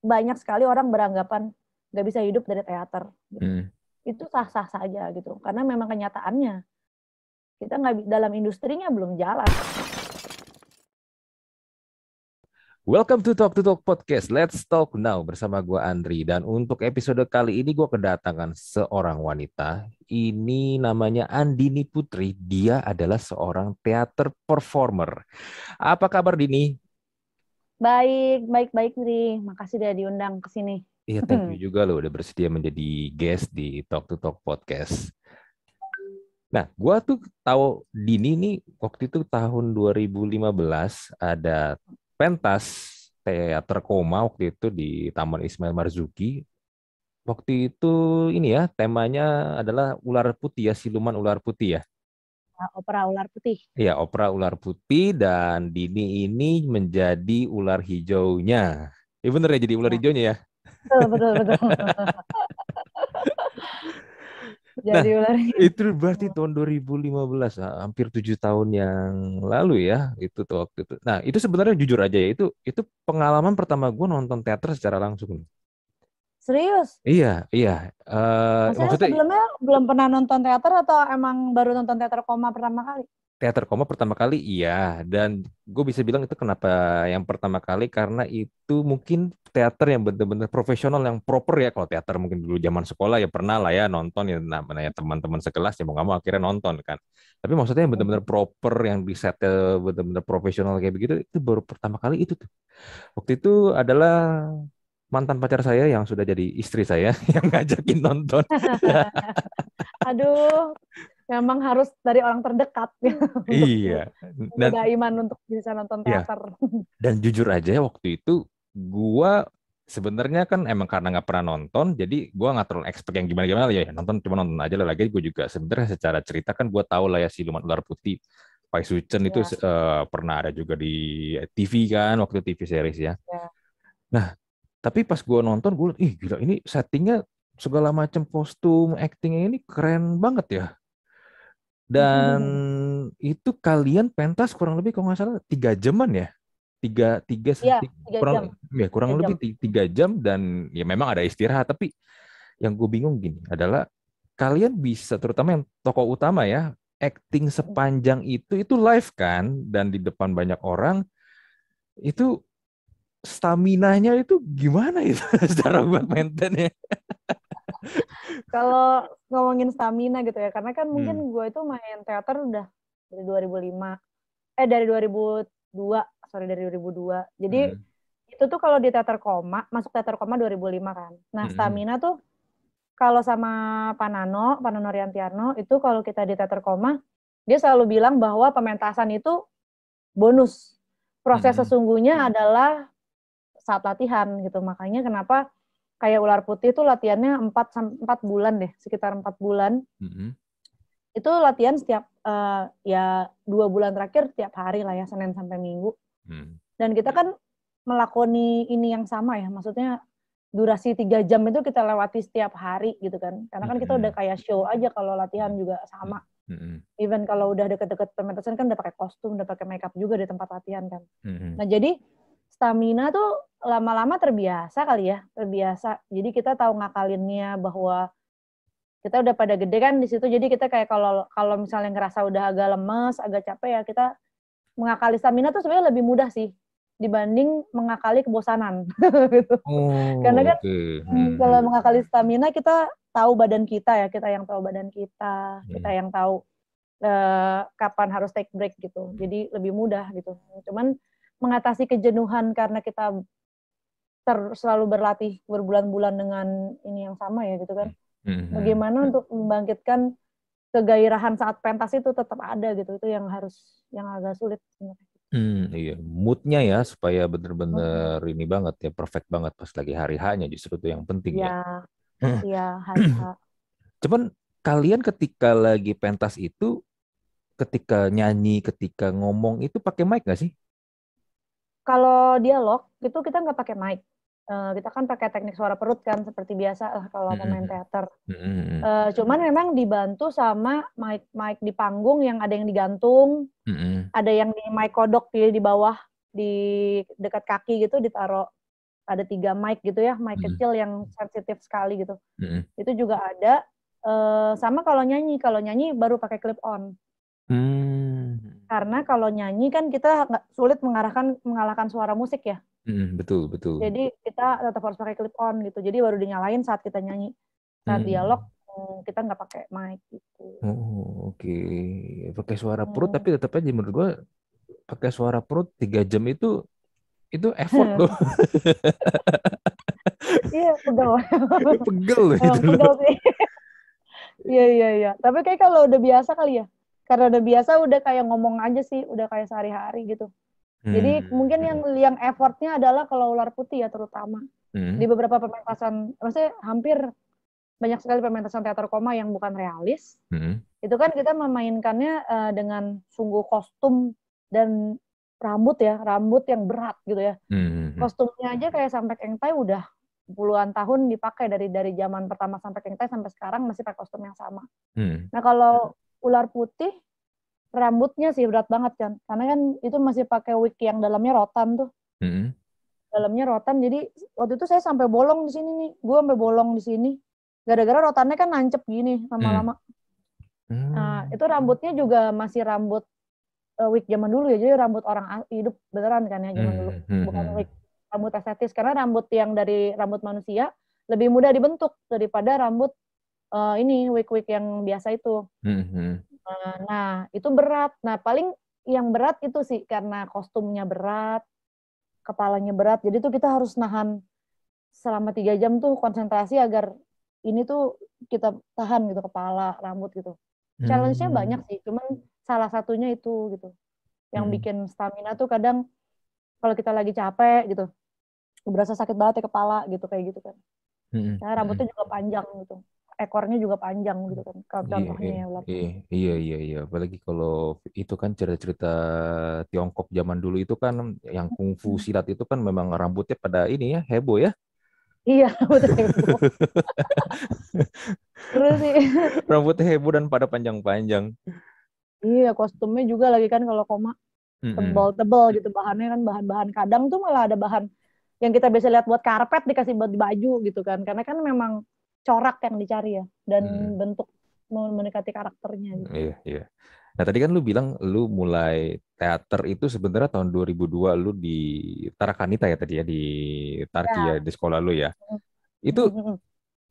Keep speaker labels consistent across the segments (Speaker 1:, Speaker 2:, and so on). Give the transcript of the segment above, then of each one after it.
Speaker 1: banyak sekali orang beranggapan nggak bisa hidup dari teater. Gitu.
Speaker 2: Hmm.
Speaker 1: Itu sah-sah saja gitu, karena memang kenyataannya kita nggak dalam industrinya belum jalan.
Speaker 2: Welcome to Talk to Talk Podcast. Let's talk now bersama gue Andri dan untuk episode kali ini gue kedatangan seorang wanita. Ini namanya Andini Putri. Dia adalah seorang teater performer. Apa kabar Dini?
Speaker 1: Baik, baik, baik, Dri. Makasih udah diundang ke sini.
Speaker 2: Iya, thank you juga loh udah bersedia menjadi guest di Talk to Talk Podcast. Nah, gua tuh tahu Dini nih waktu itu tahun 2015 ada pentas teater koma waktu itu di Taman Ismail Marzuki. Waktu itu ini ya temanya adalah ular putih ya siluman ular putih ya.
Speaker 1: Opera ular putih.
Speaker 2: Iya opera ular putih dan Dini ini menjadi ular hijaunya. Iya bener ya jadi ular
Speaker 1: Ya.
Speaker 2: hijaunya ya.
Speaker 1: Betul, betul, betul. Jadi ular
Speaker 2: Itu berarti tahun 2015 ah, hampir tujuh tahun yang lalu ya itu tuh waktu itu. Nah itu sebenarnya jujur aja ya itu itu pengalaman pertama gue nonton teater secara langsung.
Speaker 1: Serius.
Speaker 2: Iya iya. Eh,
Speaker 1: Maksudnya,
Speaker 2: maksudnya
Speaker 1: sebelumnya belum pernah nonton teater atau emang baru nonton teater koma pertama kali?
Speaker 2: teater koma pertama kali iya dan gue bisa bilang itu kenapa yang pertama kali karena itu mungkin teater yang benar-benar profesional yang proper ya kalau teater mungkin dulu zaman sekolah ya pernah lah ya nonton ya namanya teman-teman sekelas ya mau nggak mau akhirnya nonton kan tapi maksudnya yang benar-benar proper yang di setel benar-benar profesional kayak begitu itu baru pertama kali itu tuh waktu itu adalah mantan pacar saya yang sudah jadi istri saya yang ngajakin nonton
Speaker 1: Aduh, memang harus dari orang terdekat.
Speaker 2: iya dan
Speaker 1: Udah iman untuk bisa nonton
Speaker 2: Iya.
Speaker 1: teater.
Speaker 2: Dan jujur aja waktu itu gua sebenarnya kan emang karena nggak pernah nonton, jadi gua nggak terlalu expect yang gimana-gimana ya. Nonton cuma nonton aja lah lagi. Gue juga sebenarnya secara cerita kan gua tahu lah ya siluman ular putih. Pai Sucen itu
Speaker 1: Ya.
Speaker 2: eh, pernah ada juga di TV kan waktu TV series ya.
Speaker 1: Ya.
Speaker 2: Nah, tapi pas gua nonton gue ih gila ini settingnya segala macam kostum, actingnya ini keren banget ya. Dan itu kalian pentas kurang lebih kalau nggak salah tiga jaman ya, tiga tiga ti-
Speaker 1: tiga
Speaker 2: kurang
Speaker 1: jam.
Speaker 2: ya kurang
Speaker 1: Tiga
Speaker 2: lebih ti- tiga jam dan ya memang ada istirahat. Tapi yang gue bingung gini adalah kalian bisa terutama yang tokoh utama ya acting sepanjang itu itu live kan dan di depan banyak orang itu stamina-nya itu gimana itu secara buat maintainnya?
Speaker 1: Kalau ngomongin stamina gitu ya, karena kan mungkin
Speaker 2: Hmm.
Speaker 1: gue itu main teater udah dari 2005. Eh dari 2002, sorry dari 2002. Jadi
Speaker 2: Hmm.
Speaker 1: itu tuh kalau di teater koma, masuk teater koma 2005 kan. Nah,
Speaker 2: Mm-mm.
Speaker 1: stamina tuh kalau sama Panano, Panano Riantiarno, itu kalau kita di teater koma, dia selalu bilang bahwa pementasan itu bonus. Proses
Speaker 2: Mm-mm.
Speaker 1: sesungguhnya adalah saat latihan gitu. Makanya kenapa kayak ular putih itu latihannya 4 sam- 4 bulan deh, sekitar 4 bulan.
Speaker 2: Mm-mm.
Speaker 1: Itu latihan setiap eh, ya dua bulan terakhir tiap hari lah ya, Senin sampai Minggu
Speaker 2: Hmm.
Speaker 1: dan kita kan melakoni ini yang sama ya maksudnya durasi tiga jam itu kita lewati setiap hari gitu kan karena kan kita
Speaker 2: Mm-mm.
Speaker 1: udah kayak show aja kalau latihan juga sama
Speaker 2: Mm-mm.
Speaker 1: even kalau udah deket-deket pementasan kan udah pakai kostum udah pakai makeup juga di tempat latihan kan
Speaker 2: Mm-mm.
Speaker 1: nah jadi stamina tuh lama-lama terbiasa kali ya terbiasa jadi kita tahu ngakalinnya bahwa kita udah pada gede kan di situ jadi kita kayak kalau kalau misalnya ngerasa udah agak lemes agak capek ya kita mengakali stamina tuh sebenarnya lebih mudah sih dibanding mengakali kebosanan gitu.
Speaker 2: Oh,
Speaker 1: Karena kan,
Speaker 2: oke.
Speaker 1: Hmm,
Speaker 2: Hmm.
Speaker 1: Kalau mengakali stamina kita tahu badan kita ya, kita yang tahu badan kita, kita
Speaker 2: Hmm.
Speaker 1: yang tahu eh, kapan harus take break gitu. Jadi lebih mudah gitu. Cuman mengatasi kejenuhan karena kita ter- selalu berlatih berbulan-bulan dengan ini yang sama ya gitu kan.
Speaker 2: Mhm.
Speaker 1: Bagaimana untuk membangkitkan kegairahan saat pentas itu tetap ada gitu. Itu yang harus yang agak sulit sebenarnya.
Speaker 2: Hmm, iya, moodnya ya supaya bener-bener ini banget ya, perfect banget pas lagi hari hanya justru itu yang penting ya.
Speaker 1: Iya, iya, hari-hari.
Speaker 2: Cuman kalian ketika lagi pentas itu, ketika nyanyi, ketika ngomong itu pakai mic nggak sih?
Speaker 1: Kalau dialog itu kita nggak pakai mic. Eh, kita kan pakai teknik suara perut kan seperti biasa lah kalau pemain
Speaker 2: Mm-mm.
Speaker 1: teater. Eh, cuman memang dibantu sama mic mic di panggung yang ada yang digantung,
Speaker 2: Mm-mm.
Speaker 1: ada yang di mic kodok di di bawah di dekat kaki gitu ditaruh ada tiga mic gitu ya, mic
Speaker 2: Hmm.
Speaker 1: kecil yang sensitif sekali gitu.
Speaker 2: Mm-mm.
Speaker 1: Itu juga ada. Eh, sama kalau nyanyi, kalau nyanyi baru pakai clip on.
Speaker 2: Hmm.
Speaker 1: Karena kalau nyanyi kan kita nggak sulit mengarahkan mengalahkan suara musik ya.
Speaker 2: Mm-mm, betul betul.
Speaker 1: Jadi kita tetap harus pakai clip on gitu. Jadi baru dinyalain saat kita nyanyi. Saat
Speaker 2: Hmm.
Speaker 1: dialog kita nggak pakai mic gitu.
Speaker 2: Oh, oke. Pakai suara perut
Speaker 1: Hmm.
Speaker 2: tapi tetap aja menurut gua pakai suara perut tiga jam itu itu effort loh.
Speaker 1: Iya, pegel.
Speaker 2: Pegel loh.
Speaker 1: pegel sih. Iya, iya, iya. Tapi kayak kalau udah biasa kali ya. Karena udah biasa udah kayak ngomong aja sih, udah kayak sehari-hari gitu. Jadi
Speaker 2: Hmm,
Speaker 1: mungkin yang yang effortnya adalah kalau ular putih ya terutama.
Speaker 2: hmm,
Speaker 1: Di beberapa pementasan, maksudnya hampir banyak sekali pementasan teater koma yang bukan realis.
Speaker 2: hmm,
Speaker 1: Itu kan kita memainkannya eh, dengan sungguh kostum dan rambut ya, rambut yang berat gitu ya.
Speaker 2: hmm, hmm, hmm.
Speaker 1: Kostumnya aja kayak sampai kengtai udah puluhan tahun dipakai dari dari zaman pertama sampai kengtai sampai sekarang masih pakai kostum yang sama.
Speaker 2: Hmm,
Speaker 1: Nah kalau ular putih rambutnya sih berat banget kan, karena kan itu masih pakai wig yang dalamnya rotan tuh,
Speaker 2: hmm,
Speaker 1: dalamnya rotan. Jadi waktu itu saya sampai bolong di sini nih, gue sampai bolong di sini, gara-gara rotannya kan nancep gini lama-lama.
Speaker 2: hmm.
Speaker 1: Nah itu rambutnya juga masih rambut eh, wig zaman dulu ya, jadi rambut orang hidup beneran kan ya zaman dulu,
Speaker 2: Hmm, hmm,
Speaker 1: bukan wig rambut estetis. Karena rambut yang dari rambut manusia lebih mudah dibentuk daripada rambut eh, ini wig-wig yang biasa itu.
Speaker 2: Hmm, hmm.
Speaker 1: Nah, Nah, itu berat. Nah, paling yang berat itu sih karena kostumnya berat, kepalanya berat. Jadi tuh kita harus nahan selama tiga jam tuh konsentrasi agar ini tuh kita tahan gitu kepala, rambut gitu. Challenge-nya
Speaker 2: Hmm.
Speaker 1: banyak sih, cuman salah satunya itu gitu. Yang
Speaker 2: Hmm.
Speaker 1: bikin stamina tuh kadang kalau kita lagi capek gitu, berasa sakit banget ya kepala gitu kayak gitu kan.
Speaker 2: Hmm,
Speaker 1: Nah, rambutnya juga panjang gitu. Ekornya juga panjang gitu kan. Kalau
Speaker 2: Iya,
Speaker 1: contohnya
Speaker 2: iya,
Speaker 1: ya
Speaker 2: iya, iya, iya, iya. Apalagi kalau itu kan cerita-cerita Tiongkok zaman dulu itu kan yang kungfu silat itu kan memang rambutnya pada ini ya heboh ya.
Speaker 1: Iya, betul. heboh. Terus sih,
Speaker 2: Rambutnya heboh dan pada panjang-panjang.
Speaker 1: iya kostumnya juga lagi kan kalau koma tebal-tebal gitu bahannya kan bahan-bahan kadang tuh malah ada bahan yang kita biasa lihat buat karpet dikasih buat baju gitu kan karena kan memang corak yang dicari ya dan
Speaker 2: Hmm.
Speaker 1: bentuk mendekati karakternya gitu.
Speaker 2: Iya, iya. Nah, tadi kan lu bilang lu mulai teater itu sebenarnya tahun 2002 lu di Tarakanita ya tadi ya di Tarki ya,
Speaker 1: Ya.
Speaker 2: di sekolah lu ya. Itu
Speaker 1: Mm-mm.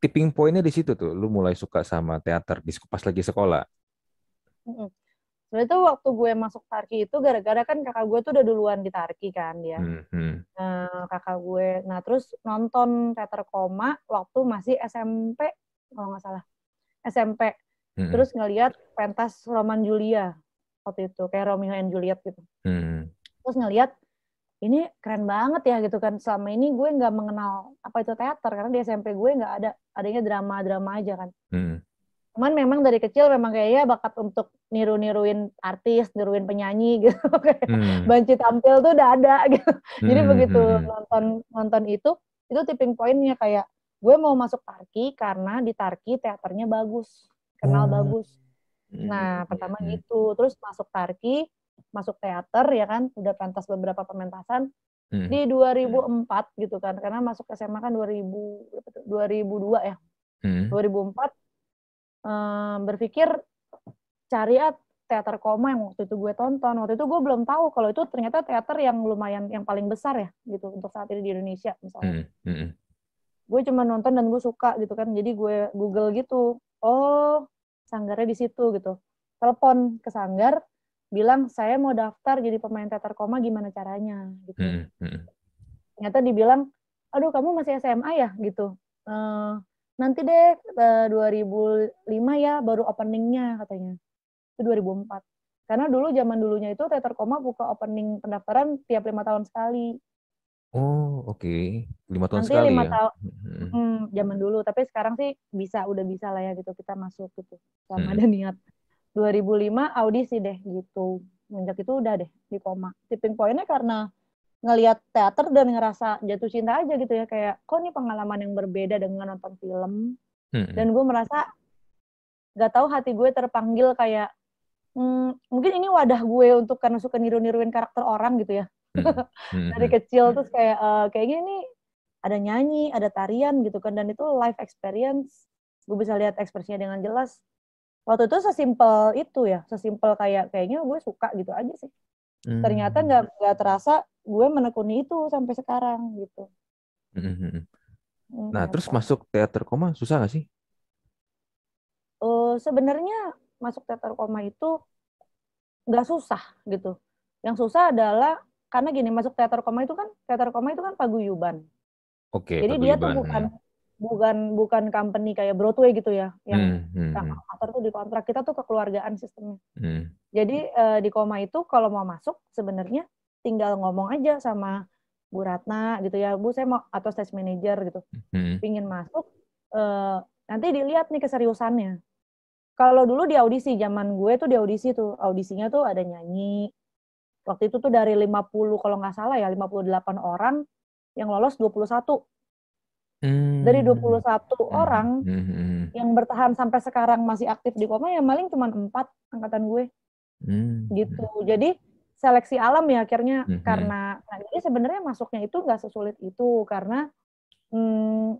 Speaker 2: tipping pointnya di situ tuh, lu mulai suka sama teater di pas lagi sekolah.
Speaker 1: Sebenarnya tuh waktu gue masuk Tarki itu gara-gara kan kakak gue tuh udah duluan di Tarki kan dia.
Speaker 2: Hmm, hmm,
Speaker 1: Nah, kakak gue. Nah, terus nonton teater koma waktu masih SMP kalau nggak salah. SMP.
Speaker 2: hmm,
Speaker 1: Terus ngeliat pentas Roman Julia waktu itu kayak Romeo and Juliet gitu.
Speaker 2: hmm,
Speaker 1: Terus ngeliat ini keren banget ya gitu kan. Selama ini gue nggak mengenal apa itu teater karena di SMP gue nggak ada adanya drama-drama aja kan.
Speaker 2: hmm,
Speaker 1: Cuman memang dari kecil memang kayaknya bakat untuk niru-niruin artis, niruin penyanyi gitu. Kayak
Speaker 2: hmm,
Speaker 1: banci tampil tuh udah ada gitu. Jadi
Speaker 2: hmm,
Speaker 1: begitu
Speaker 2: hmm, hmm.
Speaker 1: nonton nonton itu, itu tipping pointnya kayak gue mau masuk Tarki karena di Tarki teaternya bagus, kenal
Speaker 2: Oh.
Speaker 1: bagus.
Speaker 2: Hmm,
Speaker 1: Nah,
Speaker 2: hmm,
Speaker 1: pertama
Speaker 2: hmm.
Speaker 1: gitu. Terus masuk Tarki, masuk teater ya kan, udah pentas beberapa pementasan
Speaker 2: Hmm,
Speaker 1: di 2004 gitu kan. Karena masuk SMA kan 2000 berapa tuh? 2002 ya.
Speaker 2: hmm,
Speaker 1: 2004 eh, berpikir cari ah teater koma yang waktu itu gue tonton. Waktu itu gue belum tahu kalau itu ternyata teater yang lumayan yang paling besar ya gitu untuk saat ini di Indonesia misalnya.
Speaker 2: hmm, hmm,
Speaker 1: Gue cuma nonton dan gue suka gitu kan. Jadi gue Google gitu. Oh, sanggarnya di situ gitu. Telepon ke sanggar bilang saya mau daftar jadi pemain teater koma gimana caranya gitu.
Speaker 2: hmm, hmm.
Speaker 1: Ternyata dibilang, aduh kamu masih SMA ya gitu. Eh, nanti deh eh, 2005 ya baru openingnya katanya. Itu 2004. Karena dulu zaman dulunya itu teater koma buka opening pendaftaran tiap lima tahun sekali.
Speaker 2: Oh, oke. Lima tahun
Speaker 1: Nanti
Speaker 2: sekali
Speaker 1: lima
Speaker 2: ya.
Speaker 1: tahun
Speaker 2: Hmm,
Speaker 1: hmm, zaman dulu. Tapi sekarang sih bisa udah bisa lah ya gitu kita masuk gitu. Sama
Speaker 2: Hmm.
Speaker 1: ada niat. 2005 audisi deh gitu. Menjak itu udah deh di koma. Tipping pointnya karena ngelihat teater dan ngerasa jatuh cinta aja gitu ya kayak kok ini pengalaman yang berbeda dengan nonton film
Speaker 2: hmm,
Speaker 1: dan gue merasa nggak tahu hati gue terpanggil kayak hmm, mungkin ini wadah gue untuk karena suka niru-niruin karakter orang gitu ya
Speaker 2: hmm, hmm,
Speaker 1: dari
Speaker 2: hmm.
Speaker 1: kecil terus kayak eh, kayaknya ini ada nyanyi, ada tarian gitu kan, dan itu live experience. Gue bisa lihat ekspresinya dengan jelas. Waktu itu sesimpel itu ya, sesimpel kayak kayaknya gue suka gitu aja sih. Hmm. Ternyata nggak nggak terasa gue menekuni itu sampai sekarang gitu.
Speaker 2: Hmm. hmm, hmm. Nah, terus masuk teater koma susah gak sih?
Speaker 1: Uh, Sebenarnya masuk teater koma itu nggak susah gitu. Yang susah adalah karena gini masuk teater koma itu kan teater koma itu kan paguyuban.
Speaker 2: Oke. Okay,
Speaker 1: Jadi dia tuh bukan hmm. Bukan bukan company kayak Broadway gitu ya, yang hmm, hmm, hmm. aktor tuh di kontrak kita tuh kekeluargaan sistemnya. Hmm. Jadi uh, di koma itu kalau mau masuk sebenarnya tinggal ngomong aja sama Bu Ratna gitu ya, Bu saya mau atau stage manager gitu, hmm. pingin masuk, uh, nanti dilihat nih keseriusannya. Kalau dulu di audisi, zaman gue tuh di audisi tuh, audisinya tuh ada nyanyi. Waktu itu tuh dari 50 kalau nggak salah ya, 58 orang yang lolos 21. Hmm. Dari 21 hmm. orang hmm. hmm. yang bertahan sampai sekarang masih aktif di koma ya paling cuma empat angkatan gue. Hmm. Gitu. Jadi seleksi alam ya akhirnya hmm. karena nah, jadi sebenarnya masuknya itu nggak sesulit itu karena hmm,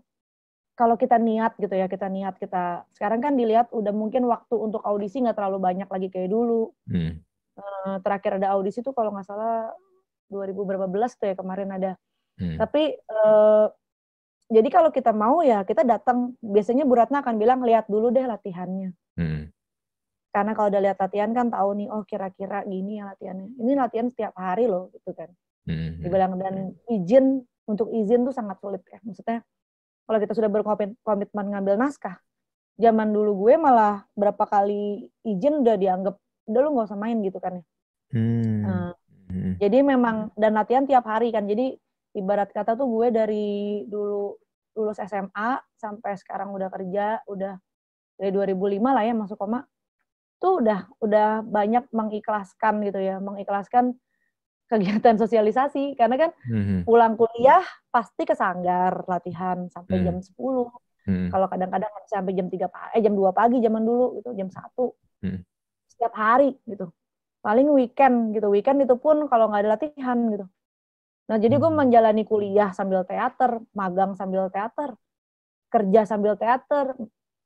Speaker 1: kalau kita niat gitu ya kita niat kita sekarang kan dilihat udah mungkin waktu untuk audisi nggak terlalu banyak lagi kayak dulu hmm. uh, terakhir ada audisi tuh kalau nggak salah 2000 berapa belas tuh ya kemarin ada hmm. tapi uh, jadi kalau kita mau ya kita datang biasanya Bu Ratna akan bilang lihat dulu deh latihannya hmm. karena kalau udah lihat latihan kan tahu nih oh kira-kira gini ya latihannya ini latihan setiap hari loh gitu kan hmm. dibilang dan izin untuk izin tuh sangat sulit ya maksudnya kalau kita sudah berkomitmen ngambil naskah zaman dulu gue malah berapa kali izin udah dianggap udah lu nggak usah main gitu kan ya hmm. Nah, hmm. jadi memang dan latihan tiap hari kan jadi ibarat kata tuh gue dari dulu lulus SMA sampai sekarang udah kerja udah dari 2005 lah ya masuk koma tuh udah udah banyak mengikhlaskan gitu ya mengikhlaskan kegiatan sosialisasi karena kan hmm. pulang kuliah pasti ke sanggar latihan sampai hmm. jam 10. Hmm. Kalau kadang-kadang sampai jam 3 pagi, eh jam 2 pagi zaman dulu gitu, jam 1. Hmm. Setiap hari gitu. Paling weekend gitu. Weekend itu pun kalau nggak ada latihan gitu. Nah, jadi gue hmm. menjalani kuliah sambil teater, magang sambil teater, kerja sambil teater,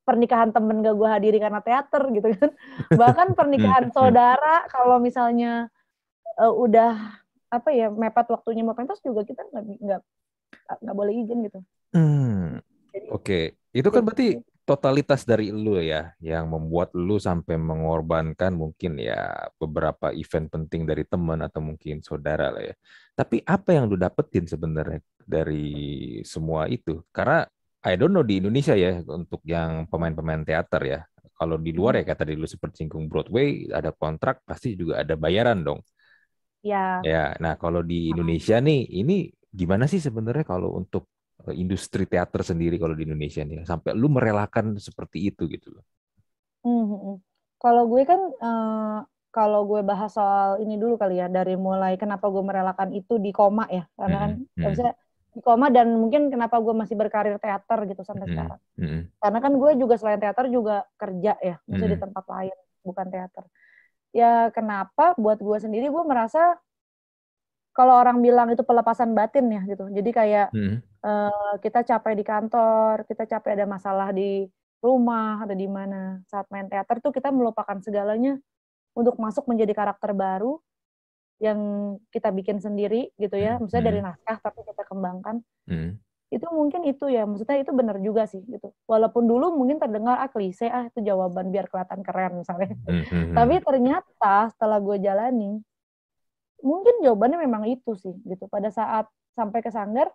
Speaker 1: pernikahan temen gak gue hadiri karena teater gitu kan. Bahkan pernikahan saudara kalau misalnya uh, udah apa ya mepet waktunya mau pentas juga kita nggak nggak nggak boleh izin gitu.
Speaker 2: Hmm. Oke, okay. itu kan berarti totalitas dari lu ya yang membuat lu sampai mengorbankan mungkin ya beberapa event penting dari teman atau mungkin saudara lah ya. Tapi apa yang lu dapetin sebenarnya dari semua itu? Karena I don't know di Indonesia ya untuk yang pemain-pemain teater ya. Kalau di luar ya kata di lu seperti singgung Broadway ada kontrak pasti juga ada bayaran dong.
Speaker 1: Ya.
Speaker 2: Ya, nah kalau di Indonesia nih, ini gimana sih sebenarnya kalau untuk industri teater sendiri kalau di Indonesia nih, sampai lu merelakan seperti itu gitu loh.
Speaker 1: Hmm, hmm, hmm. Kalau gue kan, uh, kalau gue bahas soal ini dulu kali ya, dari mulai kenapa gue merelakan itu di koma ya, karena kan hmm. bisa di koma dan mungkin kenapa gue masih berkarir teater gitu sampai hmm. sekarang. Hmm. Karena kan gue juga selain teater juga kerja ya, maksudnya hmm. di tempat lain, bukan teater ya kenapa buat gue sendiri gue merasa kalau orang bilang itu pelepasan batin ya gitu jadi kayak hmm. Uh, kita capek di kantor kita capek ada masalah di rumah ada di mana saat main teater tuh kita melupakan segalanya untuk masuk menjadi karakter baru yang kita bikin sendiri gitu ya hmm. misalnya hmm. dari naskah tapi kita kembangkan hmm itu mungkin itu ya maksudnya itu benar juga sih gitu walaupun dulu mungkin terdengar ah klise ah itu jawaban biar kelihatan keren misalnya mm-hmm. tapi ternyata setelah gue jalani mungkin jawabannya memang itu sih gitu pada saat sampai ke sanggar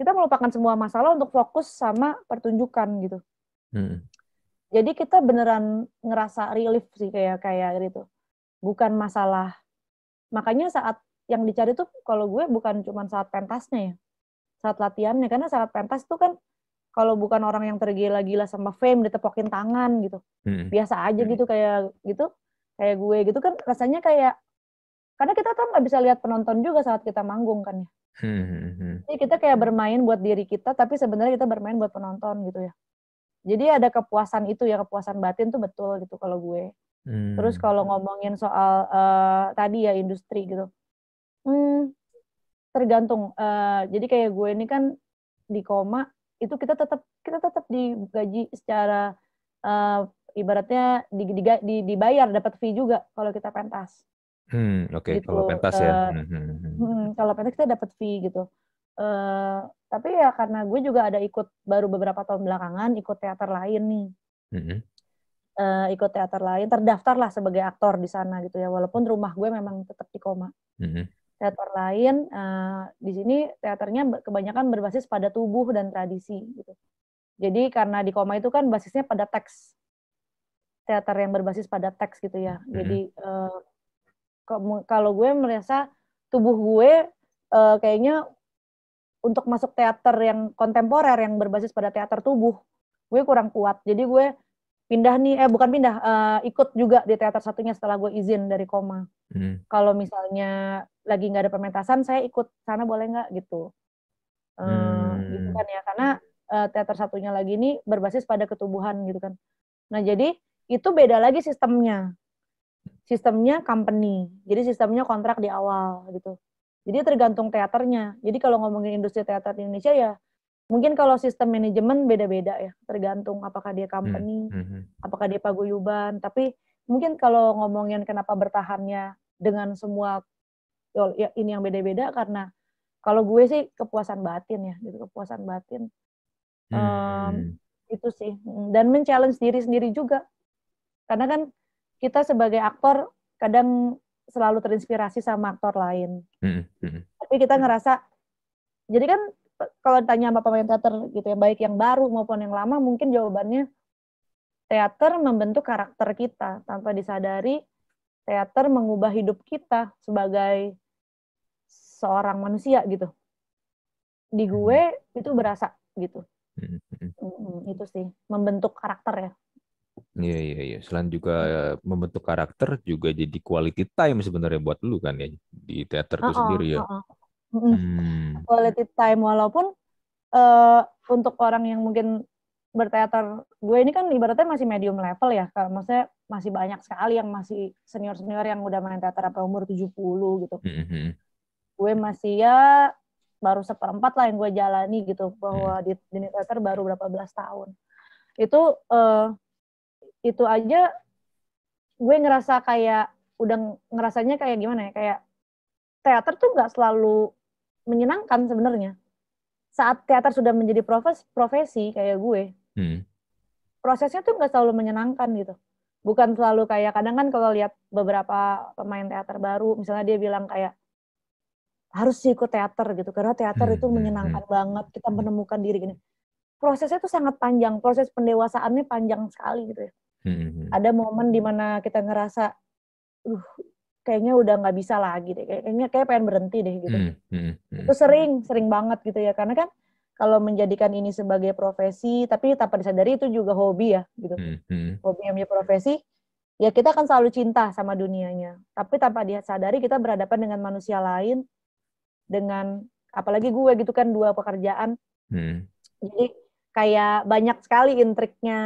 Speaker 1: kita melupakan semua masalah untuk fokus sama pertunjukan gitu. Mm. jadi kita beneran ngerasa relief sih kayak kayak gitu. Bukan masalah. Makanya saat yang dicari tuh kalau gue bukan cuma saat pentasnya ya. Saat latihannya. Karena saat pentas tuh kan kalau bukan orang yang tergila-gila sama fame ditepokin tangan gitu. Hmm. biasa aja hmm. gitu kayak gitu kayak gue gitu kan rasanya kayak karena kita tuh nggak bisa lihat penonton juga saat kita manggung kan ya hmm. hmm, hmm. jadi kita kayak bermain buat diri kita tapi sebenarnya kita bermain buat penonton gitu ya jadi ada kepuasan itu ya kepuasan batin tuh betul gitu kalau gue hmm. terus kalau ngomongin soal uh, tadi ya industri gitu hmm, tergantung. Uh, jadi kayak gue ini kan di koma itu kita tetap kita tetap digaji secara uh, ibaratnya di, di, di, dibayar dapat fee juga kalau kita pentas.
Speaker 2: Hmm, oke. Okay. Gitu. Kalau pentas ya. Hmm,
Speaker 1: hmm, hmm. hmm, kalau pentas kita dapat fee gitu. Uh, tapi ya karena gue juga ada ikut baru beberapa tahun belakangan ikut teater lain nih. Hmm. Uh, ikut teater lain, terdaftar lah sebagai aktor di sana gitu ya. Walaupun rumah gue memang tetap di koma. Hmm teater lain uh, di sini teaternya kebanyakan berbasis pada tubuh dan tradisi gitu. Jadi karena di koma itu kan basisnya pada teks teater yang berbasis pada teks gitu ya. Mm-hmm. Jadi uh, kalau gue merasa tubuh gue uh, kayaknya untuk masuk teater yang kontemporer yang berbasis pada teater tubuh gue kurang kuat. Jadi gue pindah nih eh bukan pindah uh, ikut juga di teater satunya setelah gue izin dari koma hmm. kalau misalnya lagi nggak ada pementasan saya ikut sana boleh nggak gitu uh, hmm. gitu kan ya karena uh, teater satunya lagi ini berbasis pada ketubuhan gitu kan nah jadi itu beda lagi sistemnya sistemnya company jadi sistemnya kontrak di awal gitu jadi tergantung teaternya jadi kalau ngomongin industri teater di Indonesia ya Mungkin kalau sistem manajemen beda-beda ya, tergantung apakah dia company, hmm. Hmm. apakah dia paguyuban. Tapi mungkin kalau ngomongin kenapa bertahannya dengan semua ya ini yang beda-beda karena kalau gue sih kepuasan batin ya, gitu kepuasan batin. Hmm. Um, itu sih dan men-challenge diri sendiri juga. Karena kan kita sebagai aktor kadang selalu terinspirasi sama aktor lain. Hmm. Hmm. Tapi kita ngerasa jadi kan kalau ditanya sama pemain teater gitu ya, baik yang baru maupun yang lama, mungkin jawabannya teater membentuk karakter kita tanpa disadari. Teater mengubah hidup kita sebagai seorang manusia gitu. Di hmm. gue itu berasa gitu. Hmm, itu sih membentuk karakter ya.
Speaker 2: Iya iya iya. Selain juga membentuk karakter juga jadi quality time sebenarnya buat lu kan ya di teater itu uh -uh, sendiri ya. Uh -uh.
Speaker 1: Hmm. Quality time walaupun uh, untuk orang yang mungkin berteater gue ini kan ibaratnya masih medium level ya kalau maksudnya masih banyak sekali yang masih senior senior yang udah main teater apa umur 70 gitu mm-hmm. gue masih ya baru seperempat lah yang gue jalani gitu bahwa mm. di dunia teater baru berapa belas tahun itu uh, itu aja gue ngerasa kayak udah ngerasanya kayak gimana ya kayak teater tuh nggak selalu menyenangkan sebenarnya. Saat teater sudah menjadi profesi, profesi kayak gue, hmm. prosesnya tuh nggak selalu menyenangkan gitu. Bukan selalu kayak kadang kan kalau lihat beberapa pemain teater baru, misalnya dia bilang kayak harus ikut teater gitu karena teater hmm. itu hmm, menyenangkan hmm. banget kita menemukan diri gini. Prosesnya tuh sangat panjang, proses pendewasaannya panjang sekali gitu ya. Hmm. hmm Ada momen di mana kita ngerasa, uh kayaknya udah nggak bisa lagi deh kayaknya kayak pengen berhenti deh gitu hmm, hmm, hmm. itu sering sering banget gitu ya karena kan kalau menjadikan ini sebagai profesi tapi tanpa disadari itu juga hobi ya gitu hmm, hmm. hobi yang menjadi profesi ya kita akan selalu cinta sama dunianya tapi tanpa dia sadari kita berhadapan dengan manusia lain dengan apalagi gue gitu kan dua pekerjaan hmm. jadi kayak banyak sekali intriknya